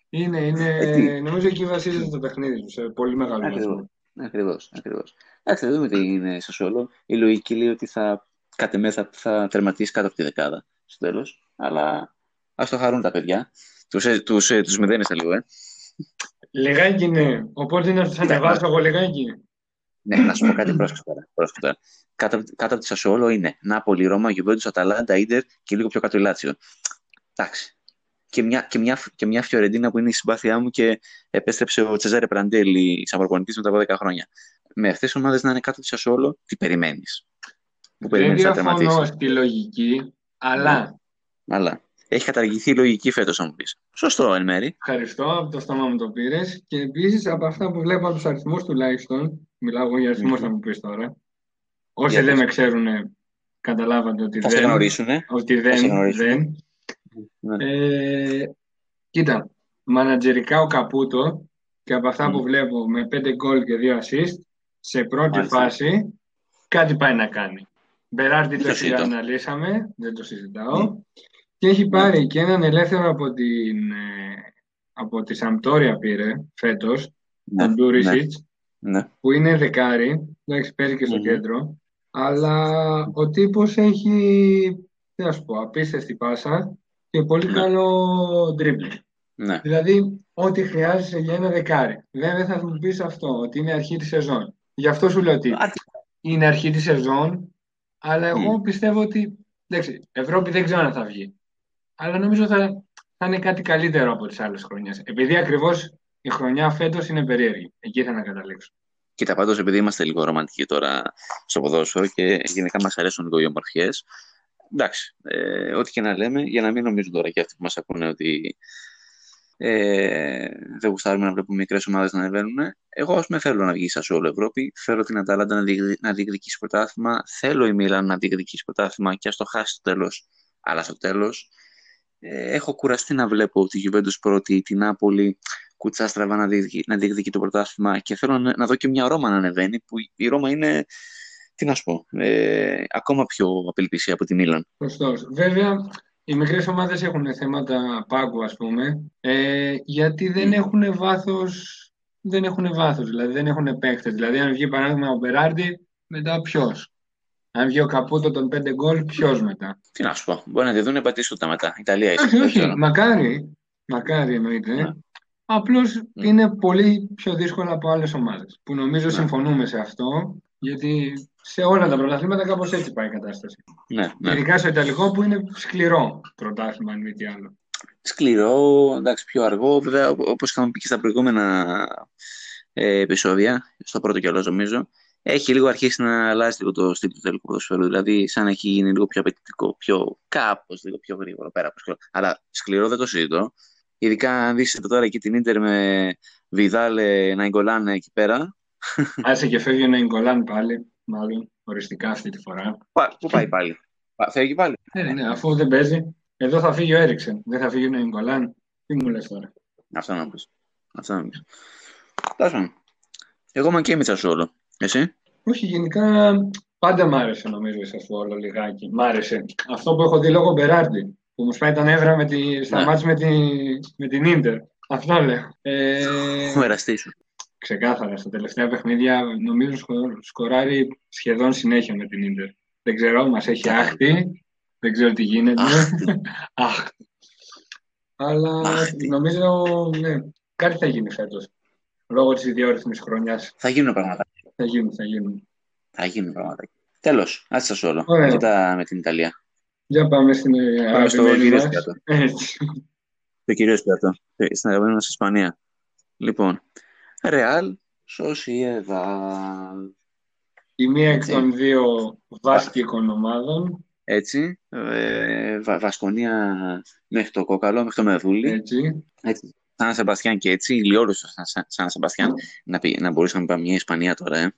Είναι, είναι, Ε, τι; νομίζω εκεί βασίζεται το παιχνίδι του σε πολύ μεγάλο Ακριβώς. βαθμό. Ακριβώς. Ακριβώς. Εντάξει, θα δούμε τι είναι στο Σόλο. Η λογική λέει ότι θα, κατ' εμέ θα, θα τερματίσει κάτω από τη δεκάδα στο τέλος. Αλλά ας το χαρούν τα παιδιά. Τους τους, τους μηδένεσαι λίγο, ε. Λιγάκι ναι. Οπότε να τους ανεβάσω εγώ λιγάκι. Ναι, να σου πω κάτι πρόσεξε τώρα. πρόσεξε τώρα. Κάτω, κάτω από τη Σασουόλο είναι Νάπολη, Ρώμα, Γιουβέντους, Αταλάντα, Ιντερ και λίγο πιο κάτω η Λάτσιο. Εντάξει. Και μια, και, μια, και μια Φιωρεντίνα που είναι η συμπάθειά μου και επέστρεψε ο Τσεζάρε Πραντέλη σαν προπονητή μετά από 10 χρόνια. Με αυτές τις ομάδες να είναι κάτω τη Σασουόλο, τι περιμένεις; Δεν διαφωνώ στη λογική, αλλά. Αλλά. Έχει καταργηθεί η λογική φέτος, αν μου πεις. Σωστό, εν μέρη. Ευχαριστώ, από το στόμα μου το πήρες. Και επίσης από αυτά που βλέπω από τους αριθμούς τουλάχιστον. Μιλάω για αριθμούς, θα μου πεις τώρα. Όσοι δεν με ξέρουν, καταλάβατε ότι θα δεν. Θα γνωρίσουν. Ότι δεν. δεν. Ναι. Ε, κοίτα, μανατζερικά ο Καπούτο και από αυτά που βλέπω με 5 γκολ και 2 assist σε πρώτη φάση κάτι πάει να κάνει. Μπεράρντι το αναλύσαμε, δεν το συζητάω. Και έχει πάρει και έναν ελεύθερο από, την, ε, από τη Σαμπτόρια πήρε φέτος, ναι, τον Ντούρισιτς, ναι, ναι. που είναι δεκάρι, έχει παίζει και στο κέντρο, αλλά ο τύπος έχει, τι να σου πω, απίστευτη πάσα και πολύ καλό τρίπλι. Ναι. Δηλαδή, ό,τι χρειάζεσαι για ένα δεκάρι. Βέβαια θα μου πεις αυτό, ότι είναι αρχή της σεζόν. Γι' αυτό σου λέω ότι είναι αρχή της σεζόν, αλλά εγώ πιστεύω ότι, εντάξει, Ευρώπη δεν ξέρω αν θα βγει αλλά νομίζω θα, θα είναι κάτι καλύτερο από τις άλλες χρονιές. Επειδή ακριβώς η χρονιά φέτος είναι περίεργη. Εκεί θα να καταλήξω. Κοίτα, πάντως επειδή είμαστε λίγο ρομαντικοί τώρα στο ποδόσφαιρο και γενικά μας αρέσουν λίγο οι ομορφιές. Εντάξει, ε, ό,τι και να λέμε, για να μην νομίζουν τώρα και αυτοί που μας ακούνε ότι ε, δεν γουστάρουμε να βλέπουμε μικρές ομάδες να ανεβαίνουν. Εγώ, ας πούμε, θέλω να βγει σε όλη Ευρώπη. Θέλω την Αταλάντα να, να διεκδικήσει πρωτάθλημα. Θέλω η Μίλαν να διεκδικήσει πρωτάθλημα και ας το χάσει στο τέλος. Αλλά στο τέλος ε, έχω κουραστεί να βλέπω τη Juventus πρώτη, την Νάπολη κουτσά στραβά να, διεκδικεί, να διεκδικεί το πρωτάθλημα και θέλω να, να, δω και μια Ρώμα να ανεβαίνει που η Ρώμα είναι, τι να σου πω, ε, ακόμα πιο απελπισία από τη Μίλαν. Σωστός. Βέβαια, οι μικρές ομάδες έχουν θέματα πάγκου, ας πούμε, ε, γιατί δεν έχουν βάθος. Δεν έχουν βάθος, δηλαδή δεν έχουν παίκτες. Δηλαδή, αν βγει παράδειγμα ο Μπεράρντι, μετά ποιος; Αν βγει ο Καπούτο των 5 γκολ, ποιος μετά; Τι να σου πω. Μπορεί να τη δουν πατήσουν μετά. Ιταλία είσαι. Όχι, όχι. Μακάρι. Μακάρι εννοείται. Ναι. Απλώς ναι. είναι πολύ πιο δύσκολο από άλλες ομάδες. Που νομίζω ναι. συμφωνούμε σε αυτό. Γιατί σε όλα τα πρωταθλήματα κάπως έτσι πάει η κατάσταση. Ναι, ναι. Ειδικά στο Ιταλικό που είναι σκληρό πρωτάθλημα, αν μη τι άλλο. Σκληρό, εντάξει, πιο αργό. Βέβαια, όπως είχαμε πει και στα προηγούμενα ε, επεισόδια, στο πρώτο καιρό νομίζω, έχει λίγο αρχίσει να αλλάζει λίγο το στυλ του τελικού ποδοσφαίρου. Δηλαδή, σαν να έχει γίνει λίγο πιο απαιτητικό, πιο κάπως λίγο πιο γρήγορο πέρα από σκληρό. Αλλά σκληρό δεν το συζητώ. Ειδικά αν δεις τώρα εκεί την ντερ με Βιδάλε να εγκολάνε εκεί πέρα. [LAUGHS] Άσε και φεύγει να εγκολάνε πάλι, μάλλον οριστικά αυτή τη φορά. Πού πάει πάλι; Φεύγει πάλι; Ναι, ναι, αφού δεν παίζει. Εδώ θα φύγει ο Έριξεν. Δεν θα φύγει ο Νεγκολάν. Τι μου λες τώρα; Αυτό να πεις. Αυτό να πεις. Εγώ είμαι και με όλο. Εσύ; Όχι, γενικά πάντα μ' άρεσε νομίζω η όλο λιγάκι. Μ' άρεσε. Αυτό που έχω δει λόγω Μπεράρντι, που μου σπάει τα νεύρα με τη, στα ναι. με, τη, με την Ίντερ. Αυτό λέω. Ε, ο εραστή σου. Ξεκάθαρα. Στα τελευταία παιχνίδια νομίζω σκοράρει σχεδόν συνέχεια με την Ίντερ. Δεν ξέρω, μας έχει άχτη. Δεν ξέρω τι γίνεται. Άχτη. [LAUGHS] Αλλά νομίζω ναι, κάτι θα γίνει φέτος. Λόγω της ιδιόρυθμης χρονιάς. Θα γίνουν πράγματα. Θα γίνουν, θα γίνουν. Θα γίνουν πράγματα. Τέλος, άσε σα όλο. Μετά με την Ιταλία. Για πάμε στην Πάμε στο κύριο Σπιάτο. Το κύριο Σπιάτο. Στην αγαπημένη μας Ισπανία. Λοιπόν, Ρεάλ, Σοσιεδάδ. Η μία εκ των δύο βάσκικων ομάδων. Έτσι. Ε, βα, Βασκονία μέχρι το κόκαλο, μέχρι το μεδούλι. Έτσι. έτσι. Σαν Σεμπαστιάν και έτσι, ηλιόλουστο σαν, σαν Σεμπαστιάν. Να, να μπορούσαμε να πάμε μια Ισπανία τώρα, ε.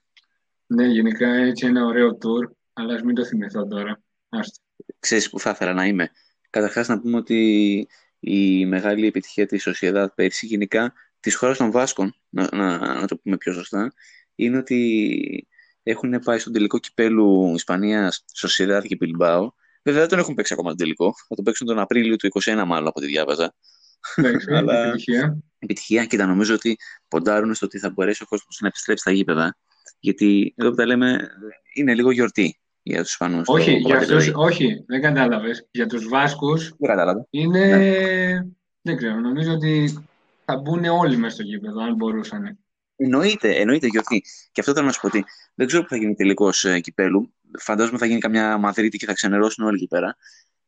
Ναι, γενικά έτσι ένα ωραίο tour, αλλά ας μην το θυμηθώ τώρα. Άστο. Ξέρεις που θα ήθελα να είμαι. Καταρχάς να πούμε ότι η μεγάλη επιτυχία της Σοσιαδά πέρσι γενικά της χώρας των Βάσκων, να, να, να, το πούμε πιο σωστά, είναι ότι έχουν πάει στον τελικό κυπέλου Ισπανίας, Σοσιαδά και Πιλμπάου. Βέβαια δεν τον έχουν παίξει ακόμα τον τελικό. Θα τον παίξουν τον Απρίλιο του 2021 μάλλον από ό,τι διάβαζα. [LAUGHS] Εντάξει, Αλλά- επιτυχία. επιτυχία. Κοίτα, νομίζω ότι ποντάρουν στο ότι θα μπορέσει ο κόσμος να επιστρέψει στα γήπεδα. Γιατί εδώ που τα λέμε, είναι λίγο γιορτή για τους Ισπανού. Όχι, για αυτούς, όχι, δεν κατάλαβες. Για τους Βάσκους Δεν κατάλαβα. είναι, Ναι. δεν ξέρω, νομίζω ότι θα μπουν όλοι μέσα στο γήπεδο, αν μπορούσαν. Εννοείται, εννοείται γιορτή. Και αυτό θέλω να σου πω ότι δεν ξέρω που θα γίνει τελικός κυπέλου. Φαντάζομαι θα γίνει καμιά Μαδρίτη και θα ξενερώσουν όλοι εκεί πέρα.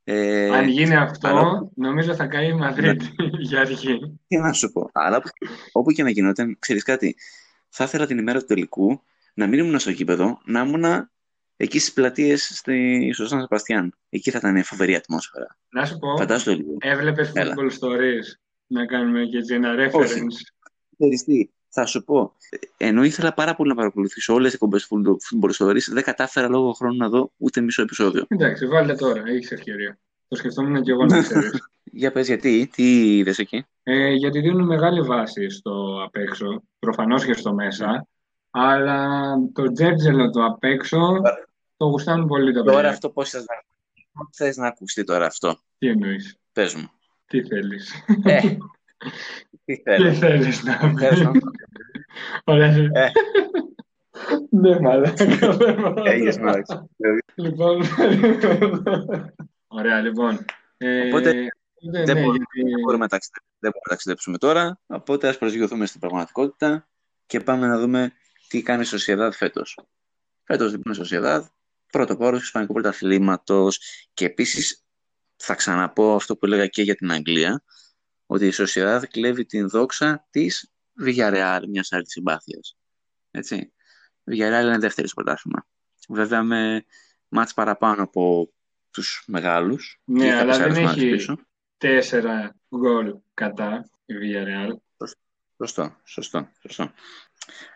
Ε, Αν γίνει αυτό, αλλά- νομίζω θα καεί η Μαδρίτη [LAUGHS] για αρχή. Τι να σου πω. Αλλά όπου, όπου και να γινόταν, ξέρεις κάτι. Θα ήθελα την ημέρα του τελικού να μην ήμουν στο γήπεδο, να ήμουν εκεί στις πλατείες στο Σαν Σεπαστιάν. Εκεί θα ήταν φοβερή ατμόσφαιρα. Να σου πω, Φαντάζομαι το λίγο. έβλεπες Έλα. football stories, να κάνουμε και έτσι ένα reference. Όχι. Ξέρεις τι, θα σου πω. Ενώ ήθελα πάρα πολύ να παρακολουθήσω όλες τις εκπομπές football stories, δεν κατάφερα λόγω χρόνου να δω ούτε μισό επεισόδιο. Εντάξει, βάλτε τώρα, έχεις ευκαιρία. Το σκεφτόμουν και εγώ να ξέρεις. [LAUGHS] Για πες γιατί, τι είδες εκεί; Ε, γιατί δίνουν μεγάλη βάση στο απ' έξω, προφανώς και στο μέσα, αλλά το τζέρτζελο το απ' έξω το γουστάνουν πολύ τα Τώρα παιδιά. αυτό πώς θες να, πώς θες να ακουστεί τώρα αυτό; Τι εννοείς, Πες μου. τι θέλεις, Ε, [LAUGHS] [LAUGHS] τι τι θέλω. θέλεις να Θες να- πεις. Ωραία. Ε. Ναι, μαλάκα, δεν μπορώ. Έγινες μαλάκας. Λοιπόν, ωραία, λοιπόν. Ε, Οπότε, ναι, δεν ναι, μπορούμε- γιατί- Δεν μπορούμε να ταξιδε- δεν μπορούμε να ταξιδέψουμε τώρα, οπότε ας προσγειωθούμε στην πραγματικότητα και πάμε να δούμε τι κάνει η Σοσιαδάδ φέτος. Φέτος λοιπόν η Σοσιαδάδ, πρώτο πόρος του Ισπανικού Πρωταθλήματος και επίσης θα ξαναπώ αυτό που έλεγα και για την Αγγλία, ότι η Σοσιαδάδ κλέβει την δόξα της Villarreal, μιας άλλης συμπάθειας. Έτσι. Η Villarreal είναι δεύτερη στο πρωτάθλημα. Βέβαια με μάτς παραπάνω από τους μεγάλους. Ναι, και αλλά κάποιες δεν άλλες ομάδες έχει- πίσω. τέσσερα γκολ κατά η Villarreal. Σωστό, σωστό, σωστό.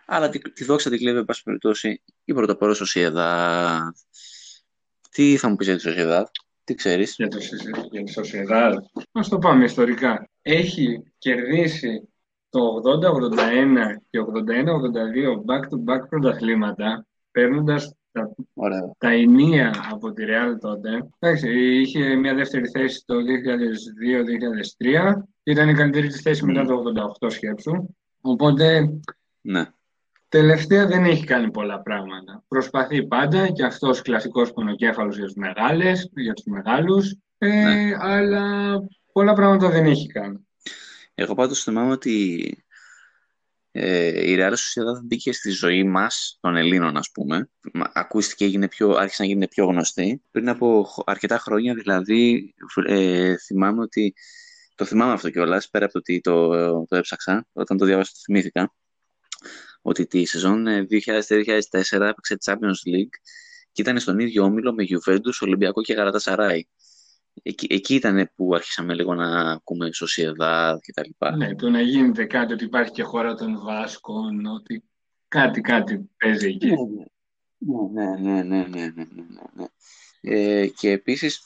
Αλλά τη, τη δόξα την κλέβει, εν πάση περιπτώσει, η πρωτοπόρο Σοσιαδά. Τι θα μου πεις για τη Σοσιαδά, τι ξέρεις; για, το, για τη Sociedad. Ας το πάμε ιστορικά. Έχει κερδίσει το 80-81 και 81-82 back-to-back πρωταθλήματα, παίρνοντας τα, Ωραία. τα ενία από τη Real τότε. Εντάξει, είχε μια δεύτερη θέση το 2002-2003 και ήταν η καλύτερη της θέση μετά το 88 σκέψου. Οπότε Ναι. Τελευταία δεν έχει κάνει πολλά πράγματα. Προσπαθεί πάντα και αυτός κλασικός πονοκέφαλος για τους μεγάλες, για τους μεγάλους, ε, Ναι. αλλά πολλά πράγματα δεν έχει κάνει. Εγώ πάντως θυμάμαι ότι ε, η Real Sociedad μπήκε στη ζωή μας, των Ελλήνων ας πούμε. Μα- Ακούστηκε, έγινε πιο, άρχισε να γίνει πιο γνωστή. Πριν από χ- αρκετά χρόνια δηλαδή ε, θυμάμαι ότι, το θυμάμαι αυτό κιόλας, πέρα από το ότι το, το έψαξα, όταν το διάβασα το θυμήθηκα, ότι τη σεζόν ε, 2003-2004 έπαιξε Champions League και ήταν στον ίδιο όμιλο με Juventus, Ολυμπιακό και Galatasaray. Εκεί, εκεί ήταν που άρχισαμε λίγο να ακούμε Sociedad και τα λοιπά. Ναι, το να γίνεται κάτι, ότι υπάρχει και χώρα των Βάσκων, ότι κάτι, κάτι παίζει εκεί. Ναι, ναι, ναι, ναι, ναι, ναι, ναι, ναι, ναι ε, και επίσης,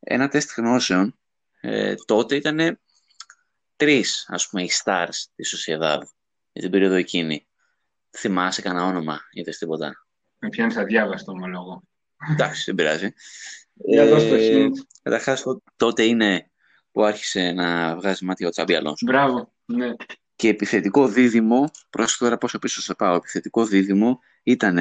ένα τεστ γνώσεων, ε, τότε ήταν τρεις, ας πούμε, οι stars της Sociedad, για την περίοδο εκείνη. Θυμάσαι κανένα όνομα, είδες τίποτα; Με πιάνεις αδιάβαστο, ομολόγω. Εντάξει, δεν πειράζει. Για δώσ' το Ε, hint. Καταρχάς τό- τότε είναι που άρχισε να βγάζει μάτια ο Τσάμπι Αλόνσο. Μπράβο, ναι. Και επιθετικό δίδυμο, πρόσεχε τώρα πόσο πίσω σε πάω, επιθετικό δίδυμο ήταν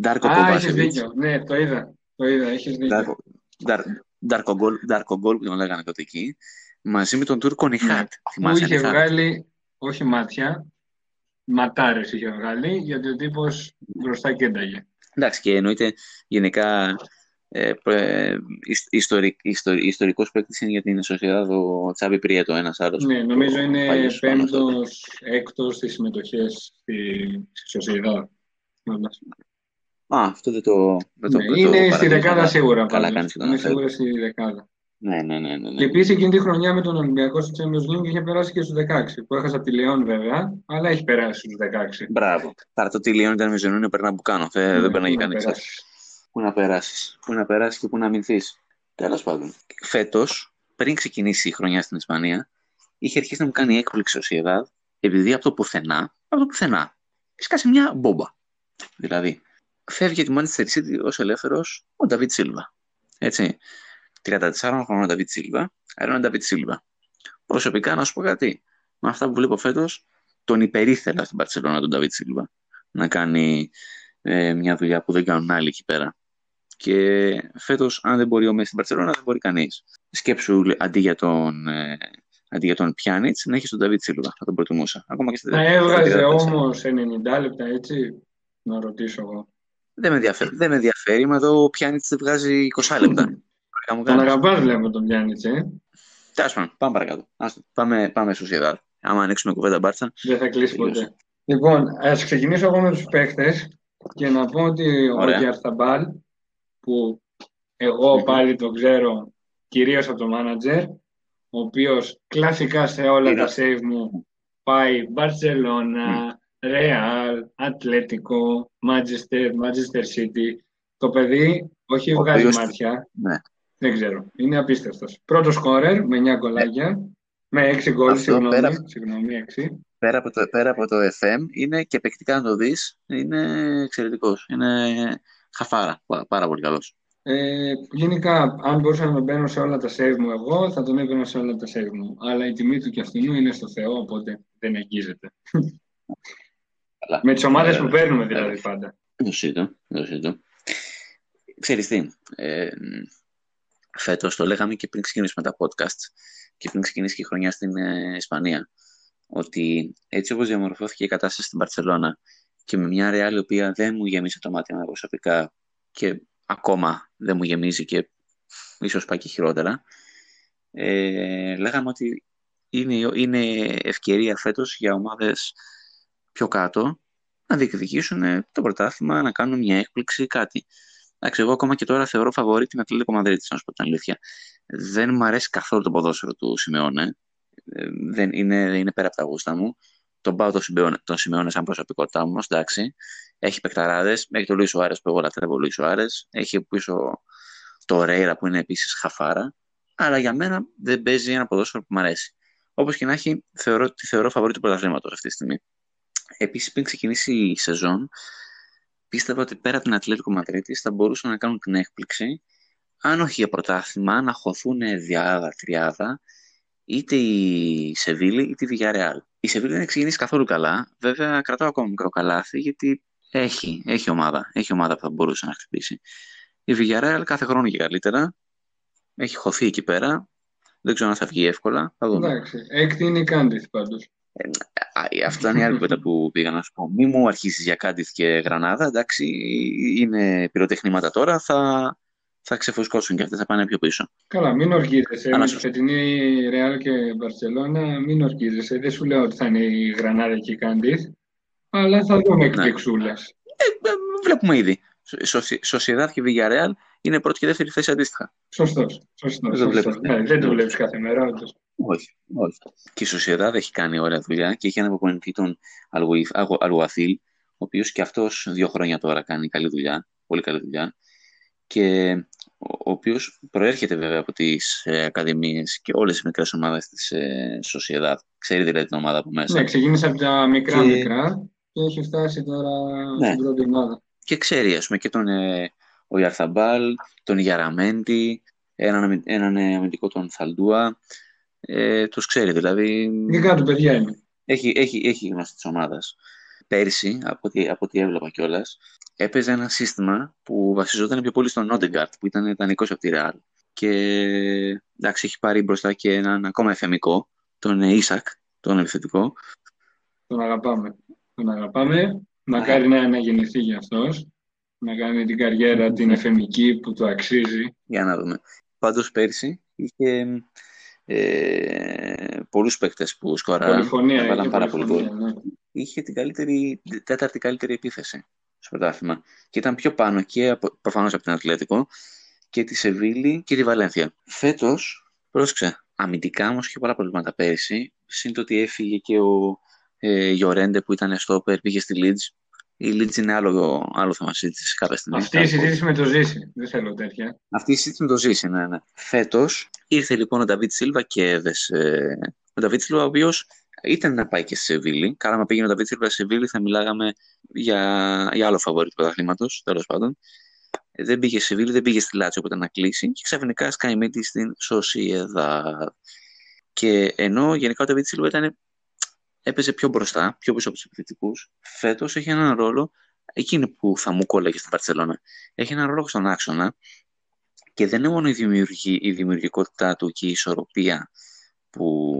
Ντάρκο Α, έχεις Κοβάσεβιτς. δίκιο. Ναι, το είδα. Το είδα, έχεις δίκιο. Ντάρκο, Ντάρ, Ντάρκο Γκολ, Ντάρκο Γκολ που τον λέγανε τότε εκεί, μαζί με τον Τούρκο Νιχάτ. Ναι. Που Θυμάσαι είχε Νιχάτ; βγάλει, όχι μάτια, ματάρες είχε βγάλει, γιατί ο τύπος μπροστά κένταγε. Εντάξει, και εννοείται γενικά ε, ε, ισ- ιστορικ, ιστορ, ιστορικός παίκτης είναι για την Σοσιαδάδ ο Τσάμπι Πριέτο, ένας άλλος. Ναι, νομίζω είναι παλιός Ισπανός τότε. πέμπτος, έκτος στις συμμετοχές στη, στη Σοσιαδά. Α, αυτό δεν το, δεν το, Ναι, δεν το είναι στη παρατήρησα, δεκάδα αλλά σίγουρα. Καλά πάντως. κάνεις και το Είναι αναφέρεις. σίγουρα στη δεκάδα. Ναι, ναι, ναι, ναι, ναι. Και επίσης εκείνη τη χρονιά με τον Ολυμπιακό στο Champions League είχε περάσει και στους 16. Που έχασα τη Λεόν βέβαια, αλλά έχει περάσει στους 16. Μπράβο. Τώρα το τι Λιόν ήταν με Ζενούνιο περνά που κάνω. Ε, Ναι, δεν περνάει πού να κανείς. περάσει. Πού να περάσεις. Πού να περάσεις και πού να μηνθεί. Τέλος πάντων. Φέτος, πριν ξεκινήσει η χρονιά στην Ισπανία, είχε αρχίσει να μου κάνει έκπληξη ο Σοσιεδάδ, επειδή από το πουθενά, από το πουθενά, σκάει μια μπόμπα. Δηλαδή, φεύγει από τη Manchester City ως ελεύθερος ο Νταβίτ Σίλβα. Έτσι. 34 χρονών ο Νταβίτ Σίλβα, άρα είναι ο Νταβίτ Σίλβα. προσωπικά να σου πω κάτι. Με αυτά που βλέπω φέτος, τον υπερήθελα στην Μπαρσελόνα τον Νταβίτ Σίλβα να κάνει ε, μια δουλειά που δεν κάνουν άλλοι εκεί πέρα. Και φέτος, αν δεν μπορεί ο Μέσι στην Μπαρσελόνα, δεν μπορεί κανείς. Σκέψου αντί για τον, ε, αντί για τον Πιάνιτ, να έχεις τον Νταβίτ Σίλβα. Θα τον προτιμούσα. Ακόμα και να έβγαζε όμως 90 λεπτά, έτσι. Να ρωτήσω εγώ. Δεν με ενδιαφέρει. Δεν με ενδιαφέρει. Μα εδώ ο Πιάνιτ δεν βγάζει 20 λεπτά. Τον αγαπά, βλέπω τον Πιάνιτ, ε. Τέλος πάντων, πάμε παρακάτω. πάμε, πάμε στο Σιεδάδ. Άμα ανοίξουμε κουβέντα μπάρτσα. Δεν θα κλείσει ποτέ. Λοιπόν, ας ξεκινήσω εγώ με τους παίχτε και να πω ότι Ωραία. ο Γιαρθαμπάλ, που εγώ πάλι το ξέρω κυρίως από το μάνατζερ, ο οποίος κλασικά σε όλα τα save μου πάει Μπαρσελόνα, Ρεάλ, Ατλέτικο, Manchester, Manchester City. Το παιδί όχι βγάζει οποίος... μάτια. Ναι. Δεν ξέρω. Είναι απίστευτος. Πρώτος σκόρερ με 9 κολλάγια. Με 6 γκολ, συγγνώμη. Πέρα... συγγνώμη 6. Πέρα από, το, πέρα από το FM είναι και παικτικά να το δεις, είναι εξαιρετικός. Είναι χαφάρα. Πάρα πολύ καλός. Ε, γενικά, αν μπορούσα να μπαίνω σε όλα τα save μου εγώ, θα τον έμπαινα σε όλα τα save μου. Αλλά η τιμή του και αυτού είναι στο Θεό, οπότε δεν αγγίζεται. Με τις ομάδες που παίρνουμε δηλαδή πάντα. Δεν το Ξέρεις τι, ε, φέτος το λέγαμε και πριν ξεκινήσουμε τα podcast και πριν ξεκινήσει και η χρονιά στην ε, Ισπανία, ότι έτσι όπως διαμορφώθηκε η κατάσταση στην Παρσελώνα και με μια ρεάλ η οποία δεν μου γεμίζει το μάτι προσωπικά και ακόμα δεν μου γεμίζει και ίσως πάει και χειρότερα, ε, λέγαμε ότι είναι, είναι ευκαιρία φέτος για ομάδες πιο κάτω να διεκδικήσουν το πρωτάθλημα, να κάνουν μια έκπληξη, κάτι. Εντάξει, εγώ ακόμα και τώρα θεωρώ φαβορή την Ατλέτικο Μαδρίτης, να σου πω την αλήθεια. Δεν μου αρέσει καθόλου το ποδόσφαιρο του Σιμεώνε. Ε, δεν είναι, είναι πέρα από τα γούστα μου. Τον πάω τον Σιμεώνε, σαν προσωπικότητά μου, εντάξει. Έχει παικταράδες. Έχει το Λουίς Σουάρες που εγώ λατρεύω Λουίς Σουάρες. Έχει πίσω το Ρέιρα που είναι επίσης χαφάρα. Αλλά για μένα δεν παίζει ένα ποδόσφαιρο που μου αρέσει. Όπως και να έχει, θεωρώ, τη θεωρώ φαβορή του πρωταθλήματος αυτή τη στιγμή. Επίσης, πριν ξεκινήσει η σεζόν, πίστευα ότι πέρα από την Ατλέτικο Μαδρίτης θα μπορούσαν να κάνουν την έκπληξη, αν όχι για πρωτάθλημα, να χωθούν διάδα, τριάδα, είτε η Σεβίλη είτε η Villarreal. Η Σεβίλη δεν έχει ξεκινήσει καθόλου καλά. Βέβαια, κρατάω ακόμα μικρό καλάθι, γιατί έχει, έχει ομάδα. Έχει ομάδα που θα μπορούσε να χτυπήσει. Η Villarreal κάθε χρόνο και καλύτερα. Έχει χωθεί εκεί πέρα. Δεν ξέρω αν θα βγει εύκολα. Θα δούμε. Εντάξει. Έκτη είναι η Κάντιθ πάντως. Ε, αυτό είναι η άλλη κουβέντα που πήγα να σου πω. Μη μου αρχίσεις για Κάντιθ και Γρανάδα. Εντάξει, είναι πυροτεχνήματα τώρα. Θα, θα ξεφουσκώσουν και αυτέ θα πάνε πιο πίσω. Καλά, μην ορκίζεσαι. Με τη φετινή Ρεάλ και Μπαρσελόνα, μην ορκίζεσαι. Δεν σου λέω ότι θα είναι η Γρανάδα και η Κάντιθ. Αλλά θα δούμε ναι. εκπληξούλε. Ε, ε, βλέπουμε ήδη. Σοσιαδάδ και Villarreal είναι πρώτη και δεύτερη θέση αντίστοιχα. Σωστός. Δεν, ναι, δεν το βλέπεις κάθε μέρα. Όντως. Όχι, όχι. Και η Σοσιαδάδ έχει κάνει ωραία δουλειά και έχει ένα προπονητή τον Αλουαθήλ, ο οποίος και αυτός δύο χρόνια τώρα κάνει καλή δουλειά, πολύ καλή δουλειά. Και ο οποίος προέρχεται βέβαια από τις ε, ακαδημίες και όλες τι μικρές ομάδες της ε, Σοσιαδάδ. Ξέρει δηλαδή την ομάδα από μέσα. Ναι, ξεκίνησε από τα μικρά-μικρά και... έχει φτάσει τώρα ναι. στην πρώτη ομάδα. Και ξέρει, ας πούμε, και τον ε, ο Ιαρθαμπάλ, τον Γιαραμέντη, έναν, έναν αμυντικό τον Θαλντούα. Ε, τους ξέρει δηλαδή. Δικά του παιδιά είναι. Έχει, έχει, έχει γνώση της ομάδας. Πέρσι, από ό,τι, από ό,τι έβλεπα κιόλας, έπαιζε ένα σύστημα που βασιζόταν πιο πολύ στον Νόντεγκαρτ, που ήταν ιδανικό από τη Ρεάλ. Και εντάξει, έχει πάρει μπροστά και έναν ακόμα εφημικό, τον Ισακ, τον επιθετικό. Τον αγαπάμε. Τον αγαπάμε. Μακάρι να αναγεννηθεί για αυτός να κάνει την καριέρα την εφημική που του αξίζει. Για να δούμε. Πάντως πέρσι είχε ε, πολλούς παίκτες που σκοράραν. Πολυφωνία. Είχε πάρα πολύ ναι. Είχε την καλύτερη, τέταρτη καλύτερη επίθεση στο πρωτάθλημα. Και ήταν πιο πάνω και από, προφανώς από την Ατλέτικο και τη Σεβίλη και τη Βαλένθια. Φέτος, πρόσεξε, αμυντικά όμως είχε πολλά προβλήματα πέρσι. Συν το ότι έφυγε και ο ε, Γιορέντε που ήταν στο πήγε στη Leeds η Λίτζ είναι άλλο, άλλο θέμα συζήτησης κάποια στιγμή. Αυτή η συζήτηση με το Ζήση. Δεν θέλω τέτοια. Αυτή η συζήτηση με το Ζήση, ναι, ναι. Φέτος ήρθε λοιπόν ο Νταβίτ Σίλβα και έδεσε. Ο Νταβίτ Σίλβα, ο οποίος ήταν να πάει και σε Σεβίλη. Καλά, να πήγαινε ο Νταβίτ Σίλβα σε Σεβίλη, θα μιλάγαμε για, για άλλο φαβόρι του πρωταθλήματος, τέλος πάντων. Δεν πήγε σε Σεβίλη, δεν πήγε στη Λάτσιο που ήταν να κλείσει και ξαφνικά σκάει μύτη στην Σοσιεδάδ. Και ενώ γενικά ο Νταβίτ Σίλβα ήταν, έπαιζε πιο μπροστά, πιο πίσω από τους επιθετικούς, φέτος έχει έναν ρόλο, εκείνη που θα μου κόλλαγε στην Παρσελόνα, έχει έναν ρόλο στον άξονα και δεν είναι μόνο η, δημιουργή, η δημιουργικότητά του και η ισορροπία που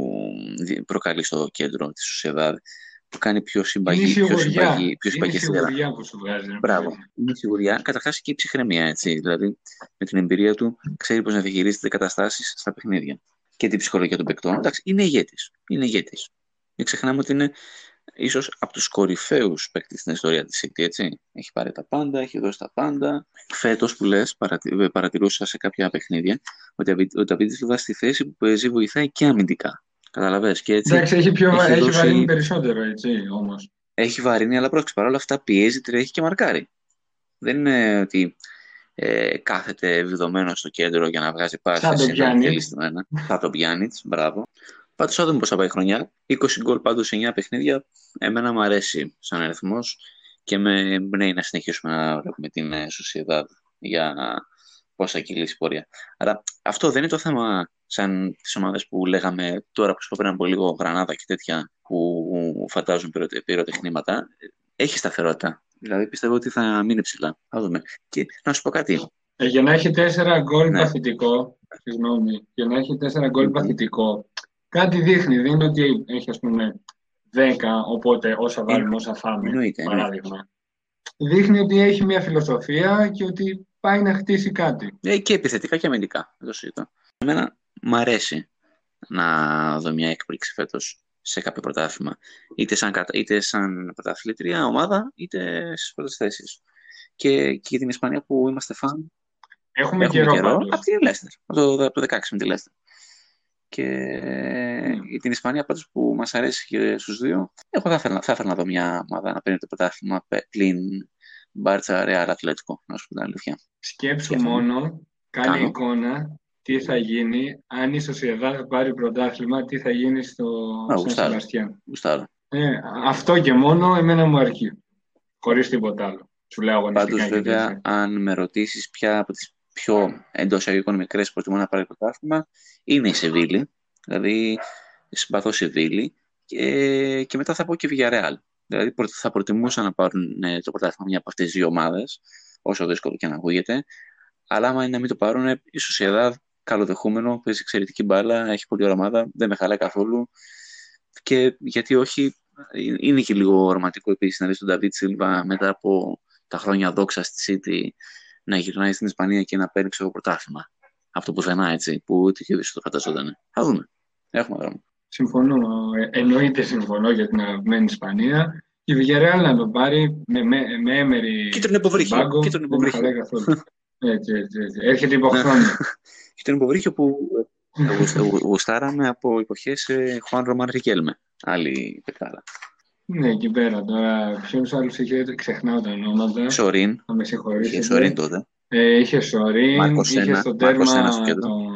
προκαλεί στο κέντρο της Σουσιαδάδ που κάνει πιο συμπαγή, Είναι η πιο σιγουριά. συμπαγή, πιο Είναι η συμπαγή σειρά. σιγουριά που σου βγάζει. ρε Μπράβο. παιδί. Είναι η σιγουριά. Καταρχάς και η ψυχραιμία, έτσι. Δηλαδή, με την εμπειρία του, ξέρει πώς να διαχειρίζεται καταστάσεις στα παιχνίδια. Και την ψυχολογία των παικτών. Εντάξει, είναι ηγέτης. Είναι ηγέτης. Μην ξεχνάμε ότι είναι ίσως από τους κορυφαίους παίκτες στην ιστορία της City, έτσι. Έχει πάρει τα πάντα, έχει δώσει τα πάντα. Φέτος που λες, παρατη... παρατηρούσα σε κάποια παιχνίδια, ότι ο Νταβίδης Λιβά στη θέση που παίζει βοηθάει και αμυντικά. Καταλαβες και έτσι. Εντάξει, έχει, πιο, έχει έχει δώσει- βαρύνει περισσότερο, έτσι, όμως. έχει βαρύνει, αλλά πρόσεξε παρόλα αυτά πιέζει, τρέχει και μαρκάρει. Δεν είναι ότι ε, κάθεται βιδωμένος στο κέντρο για να βγάζει πάση Σαν τον Πιάνιτ. Θα τον πιάνει, μπράβο. Πάντως θα δούμε πώς θα πάει η χρονιά. 20 γκολ πάντως σε 9 παιχνίδια. Εμένα μου αρέσει σαν αριθμός και με εμπνέει να συνεχίσουμε να βλέπουμε την ε, Sociedad για πώς θα κυλήσει η πορεία. Άρα αυτό δεν είναι το θέμα σαν τις ομάδες που λέγαμε τώρα που σου είπα πριν από λίγο γρανάδα και τέτοια που φαντάζουν πυρωτε- πυροτεχνήματα. Έχει σταθερότητα. Δηλαδή πιστεύω ότι θα μείνει ψηλά. Θα δούμε. Και να σου πω κάτι. Ε, για να έχει τέσσερα γκολ Ναι. παθητικό, συγγνώμη, για να έχει τέσσερα γκολ Μμμ. παθητικό, κάτι δείχνει. Δεν είναι ότι έχει, ας πούμε, 10, οπότε όσα βάλουμε, όσα φάμε, Εννοείται, εννοείται. παράδειγμα. Δείχνει ότι έχει μια φιλοσοφία και ότι πάει να χτίσει κάτι. Ε, και επιθετικά και αμυντικά. Δεν το συζητώ. Εμένα μ' αρέσει να δω μια έκπληξη φέτος σε κάποιο πρωτάθλημα. Είτε σαν, κατα- είτε σαν πρωταθλήτρια ομάδα, είτε στις πρώτες θέσεις. Και, και για την Ισπανία που είμαστε φαν, Έχουμε, έχουμε καιρό, καιρό πάντως. από τη Λέστερ. Από το, από το 16 με τη Λέστερ. Και για την Ισπανία πάντως που μας αρέσει και στους δύο, εγώ θα ήθελα, θα ήθελα να δω μια ομάδα να παίρνει το πρωτάθλημα πε- πλην Μπάρτσα Ρεάλ Αθλέτικο, να σου πω την αλήθεια. Σκέψου Και αυτό. μόνο, κάνει Κάνω. εικόνα τι θα γίνει αν η Σοσιαδά πάρει πρωτάθλημα, τι θα γίνει στο Σαν γουστάρω. Σεβαστιάν. Γουστάρω. Ε, αυτό και μόνο εμένα μου αρκεί. Χωρίς τίποτα άλλο. Σου λέω αγωνιστικά Πάντως και βέβαια, τέτοια. αν με ρωτήσεις ποια από τις πιο εντός εισαγωγικών μικρές προτιμώ να πάρει πρωτάθλημα, είναι η Σεβίλη. Δηλαδή, συμπαθώ Σεβίλη και, και μετά θα πω και Villarreal. Δηλαδή, πρω- θα προτιμούσα να πάρουν ε, το πρωτάθλημα μια από αυτές τις δύο ομάδες, όσο δύσκολο και να ακούγεται. Αλλά άμα είναι να μην το πάρουν, η Sociedad καλοδεχούμενο, παίζει εξαιρετική μπάλα, έχει πολύ ωραία ομάδα, δεν με χαλάει καθόλου. Και γιατί όχι, ε, είναι και λίγο ρομαντικό επίσης να δεις τον David Silva μετά από τα χρόνια δόξα στη City να γυρνάει στην Ισπανία και να παίρνει ξέρω πρωτάθλημα. Αυτό πουθενά έτσι, που ούτε και δεν το φανταζόταν. Θα δούμε. Έχουμε δρόμο. Συμφωνώ. Ε, εννοείται συμφωνώ για την αγαπημένη Ισπανία. Και η Villarreal να το πάρει με, με, με έμερη Κίτρινο υποβρύχιο, στον πάγκο, κίτρινο δεν με υποβρύχιο. χαλάει καθόλου. έτσι, έτσι, έτσι. Έρχεται υποχρόνια. [LAUGHS] Και τον υποβρύχιο που ε, γουσ- γου- γουστάραμε από εποχές ε, Χουάν Ρωμάν Ρικέλμε. Άλλη πετάλα. ναι, εκεί πέρα τώρα. Ποιους άλλους είχε, ξεχνάω τα ονόματα. Σορίν, Θα με είχε συγχωρήσετε. Σορίν τότε. Ε, είχε Σορίν, Μάρκος είχε ένα, στο Μάρκος ένα στο τέρμα κέντρο. τον Ε,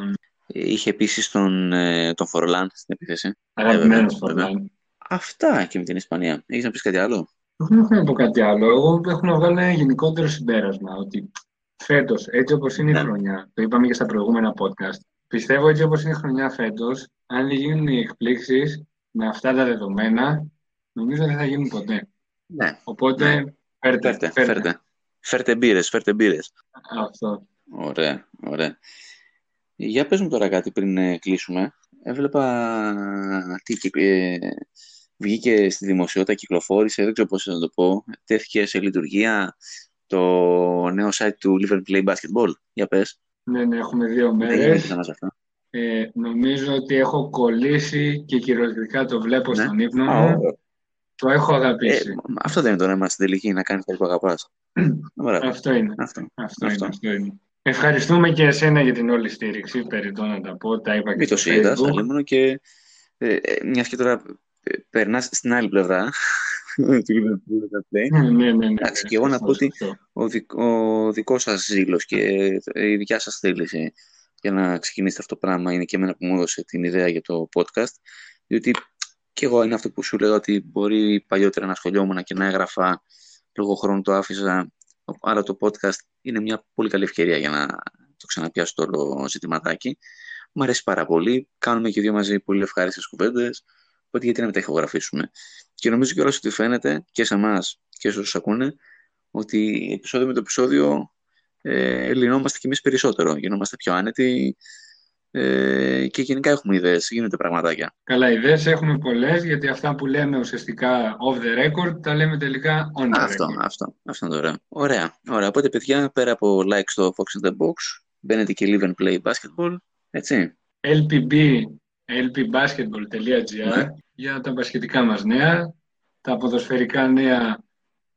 Είχε επίσης τον, ε, τον Φορλάν στην επίθεση. αγαπημένος βέβαια, Φορλάν. Αυτά και με την Ισπανία. Έχεις να πεις κάτι άλλο; Δεν έχω να πω κάτι άλλο. Εγώ έχω να βγάλω ένα γενικότερο συμπέρασμα ότι φέτος, έτσι όπως είναι η Ναι. χρονιά, το είπαμε και στα προηγούμενα podcast, πιστεύω έτσι όπως είναι η χρονιά φέτος, αν δεν γίνουν οι εκπλήξεις με αυτά τα δεδομένα, νομίζω δεν θα γίνουν ποτέ. Ναι. Οπότε, φέρτε, Φέρτε, φέρτε. φέρτε. Φέρτε μπύρες, φέρτε μπύρες. Αυτό. Ωραία, ωραία. Για πες μου τώρα κάτι πριν ε, κλείσουμε. Έβλεπα τι κυ- ε, βγήκε στη δημοσιότητα, κυκλοφόρησε, δεν ξέρω πώς να το πω. Τέθηκε σε λειτουργία το νέο site του Liverpool Play Basketball. Για πες. Ναι, ναι, έχουμε δύο Τι μέρες. γίνεται σε εμάς αυτό. Ε, νομίζω ότι έχω κολλήσει και κυριολεκτικά το βλέπω Ναι. στον ύπνο Α, μου. ωραία. Το έχω Ε, αγαπήσει. αυτό δεν είναι το να είμαστε στην τελική, να κάνεις κάτι που αγαπάς. [CLEARS THROAT] Μπράβο. Αυτό είναι. Αυτό. Αυτό, Αυτό. είναι, αυτό είναι. Ευχαριστούμε και εσένα για την όλη στήριξη, περιττό να τα πω, τα είπα και Μην το στο είδας, Facebook. αλλήμωνο και ε, ε, μιας και τώρα ε, περνάς στην άλλη πλευρά του Liverpool Play. Ναι, ναι, ναι. Εντάξει, και εγώ να πω ότι σωστό. ο, δικ, ο δικός σας ζήλος και η δικιά σας θέληση για να ξεκινήσετε αυτό το πράγμα είναι και εμένα που μου έδωσε την ιδέα για το podcast διότι και εγώ είναι αυτό που σου λέω ότι μπορεί παλιότερα να ασχολιόμουν και να έγραφα λόγω χρόνου το άφησα άρα το podcast είναι μια πολύ καλή ευκαιρία για να το ξαναπιάσω το όλο ζητηματάκι Μ' αρέσει πάρα πολύ. Κάνουμε και δύο μαζί πολύ ευχάριστες κουβέντες. Οπότε γιατί να μην τα ηχογραφήσουμε. Και νομίζω κιόλας ότι φαίνεται και σε εμάς και σε όσους ακούνε ότι επεισόδιο με το επεισόδιο ε, λυνόμαστε κι εμείς περισσότερο. Γινόμαστε πιο άνετοι ε, και γενικά έχουμε ιδέες, γίνονται πραγματάκια. Καλά, ιδέες έχουμε πολλές, γιατί αυτά που λέμε ουσιαστικά off the record, τα λέμε τελικά on the Αυτό, record. αυτό, αυτό είναι το ωραίο. Ωραία, ωραία. Οπότε παιδιά, πέρα από like στο Fox in the Box, μπαίνετε και live and play basketball, έτσι. LPB, lpbasketball.gr Ναι. για τα μπασκετικά μας νέα, τα ποδοσφαιρικά νέα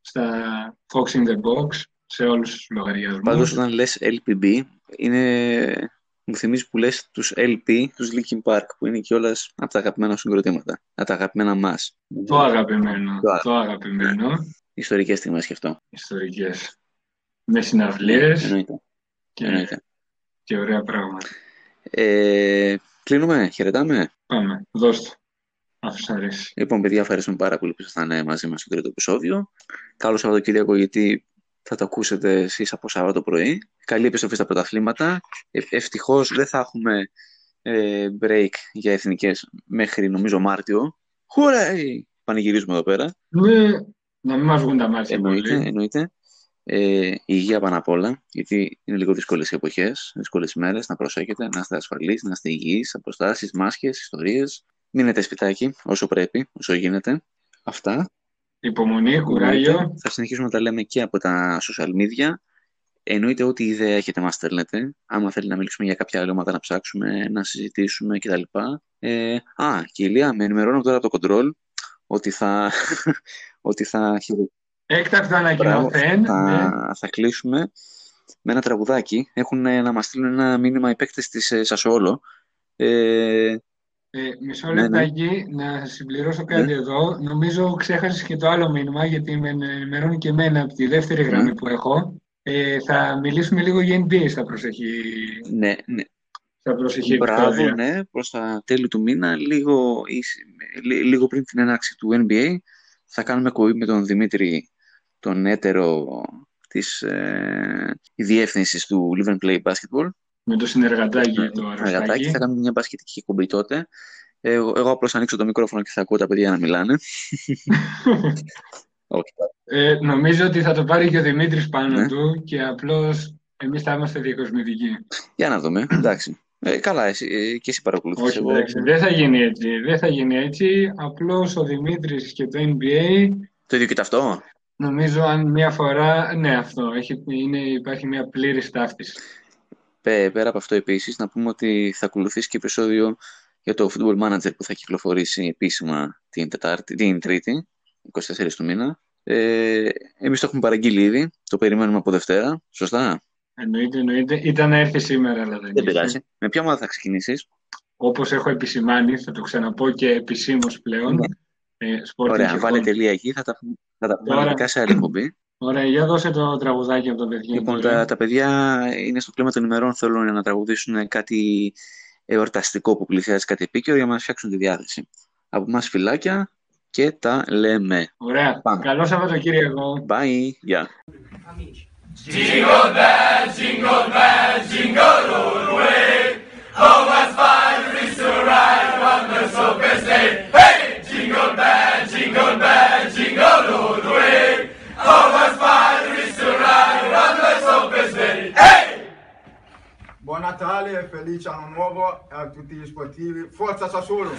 στα Fox in the Box, σε όλους τους λογαριασμούς. Πάντως όταν λες LPB, είναι... μου θυμίζει που λες τους LP, τους Linkin Park, που είναι κιόλας από τα αγαπημένα συγκροτήματα, από τα αγαπημένα μας. Το αγαπημένο, Το το αγαπημένο, Ιστορικές στιγμές και αυτό. ιστορικές, με συναυλίες Εννοείται. και, Εννοείται. και ωραία πράγματα. Ε, κλείνουμε, χαιρετάμε. Πάμε, δώσ' το, αφού σ' αρέσει. Λοιπόν, παιδιά, ευχαριστούμε πάρα πολύ που ήσασταν μαζί μας στο τρίτο επεισόδιο. Καλό Σαββατοκύριακο, γιατί θα το ακούσετε εσείς από Σάββατο πρωί. Καλή επιστροφή στα πρωταθλήματα. Ε, ευτυχώς δεν θα έχουμε ε, break για εθνικές μέχρι νομίζω Μάρτιο. Χουρέι! Πανηγυρίζουμε εδώ πέρα. Ναι, να μην μας βγουν τα μάτια Εννοείται, πολύ. εννοείται. Ε, η υγεία πάνω απ' όλα, γιατί είναι λίγο δύσκολες οι εποχές, δύσκολες ημέρες, να προσέχετε, να είστε ασφαλείς, να είστε υγιείς, αποστάσεις, μάσκες, ιστορίες. Μείνετε σπιτάκι όσο πρέπει, όσο γίνεται. Αυτά. Υπομονή, κουράγιο. Θα συνεχίσουμε να τα λέμε και από τα social media. Εννοείται ό,τι ιδέα έχετε μας στέλνετε. Άμα θέλει να μιλήσουμε για κάποια άλλη ομάδα να ψάξουμε, να συζητήσουμε κτλ. Ε, α, και η Ηλία, με ενημερώνω τώρα από το control ότι θα, [LAUGHS] ότι θα, χειρο- Έκτακτο Μπράβο, ανακοινωθέν. ναι. θα, θα κλείσουμε με ένα τραγουδάκι. Έχουν ε, να μας στείλουν ένα μήνυμα οι παίκτες της ε, Σασόλο. Ε, Ε, μισό Ναι, ναι. λεπτάκι να συμπληρώσω κάτι εδώ. Νομίζω ξέχασες και το άλλο μήνυμα, γιατί με ενημερώνει και εμένα από τη δεύτερη γραμμή που έχω. Ε, θα μιλήσουμε λίγο για NBA στα προσεχή, ναι, ναι, στα προσεχή Μπράβο, επεισόδια. ναι, προς τα τέλη του μήνα, λίγο, ίσ- λί- λίγο πριν την έναρξη του NBA, θα κάνουμε κοή με τον Δημήτρη, τον έτερο της ε, διεύθυνσης του Live and Play Basketball. Με το συνεργατάκι, το Εργατάκι, αρρωστάκι. θα κάνουμε μια μπασκετική εκπομπή τότε. Εγώ, εγώ απλώς θα ανοίξω το μικρόφωνο και θα ακούω τα παιδιά να μιλάνε. [LAUGHS] Όχι. Ε, νομίζω ότι θα το πάρει και ο Δημήτρης πάνω Ναι. του και απλώς εμείς θα είμαστε διακοσμητικοί. Για να δούμε. Εντάξει. Ε, καλά, εσύ, ε, και εσύ παρακολουθείς. Όχι, Εγώ, εντάξει, δεν θα γίνει έτσι. Δεν θα γίνει έτσι. Απλώς ο Δημήτρης και το NBA Το ίδιο και αυτό; Νομίζω αν μία φορά, ναι αυτό, έχει, είναι, υπάρχει μια πλήρης ταύτιση. Πέ- Πέρα από αυτό επίσης, να πούμε ότι θα ακολουθήσει και επεισόδιο για το Football Manager που θα κυκλοφορήσει επίσημα την, τετάρτη, την Τρίτη, 24 του μήνα. Ε, εμείς το έχουμε παραγγείλει ήδη, το περιμένουμε από Δευτέρα, σωστά; Εννοείται, εννοείται. Ήταν να έρθει σήμερα, αλλά δεν Δεν ήρθε. πειράζει. Με ποια ομάδα θα ξεκινήσεις; Όπως έχω επισημάνει, θα το ξαναπώ και επισήμως πλέον. Ναι. Ε, Sporting Ωραία, και βάλε Home. τελεία εκεί, θα τα, θα τα πούμε Τώρα. αναλυτικά σε άλλη εκπομπή. Ωραία, για δώσε το τραγουδάκι από το παιδιά. Λοιπόν, τώρα. τα, τα παιδιά είναι στο κλίμα των ημερών, θέλουν να τραγουδήσουν κάτι εορταστικό που πλησιάζει κάτι επίκαιρο για να μας φτιάξουν τη διάθεση. Από εμάς φυλάκια και τα λέμε. Ωραία. Πάμε. Καλό Σαββατοκύριακο. Bye, γεια. Buon Natale e felice anno nuovo a tutti gli sportivi. Forza Sassuolo!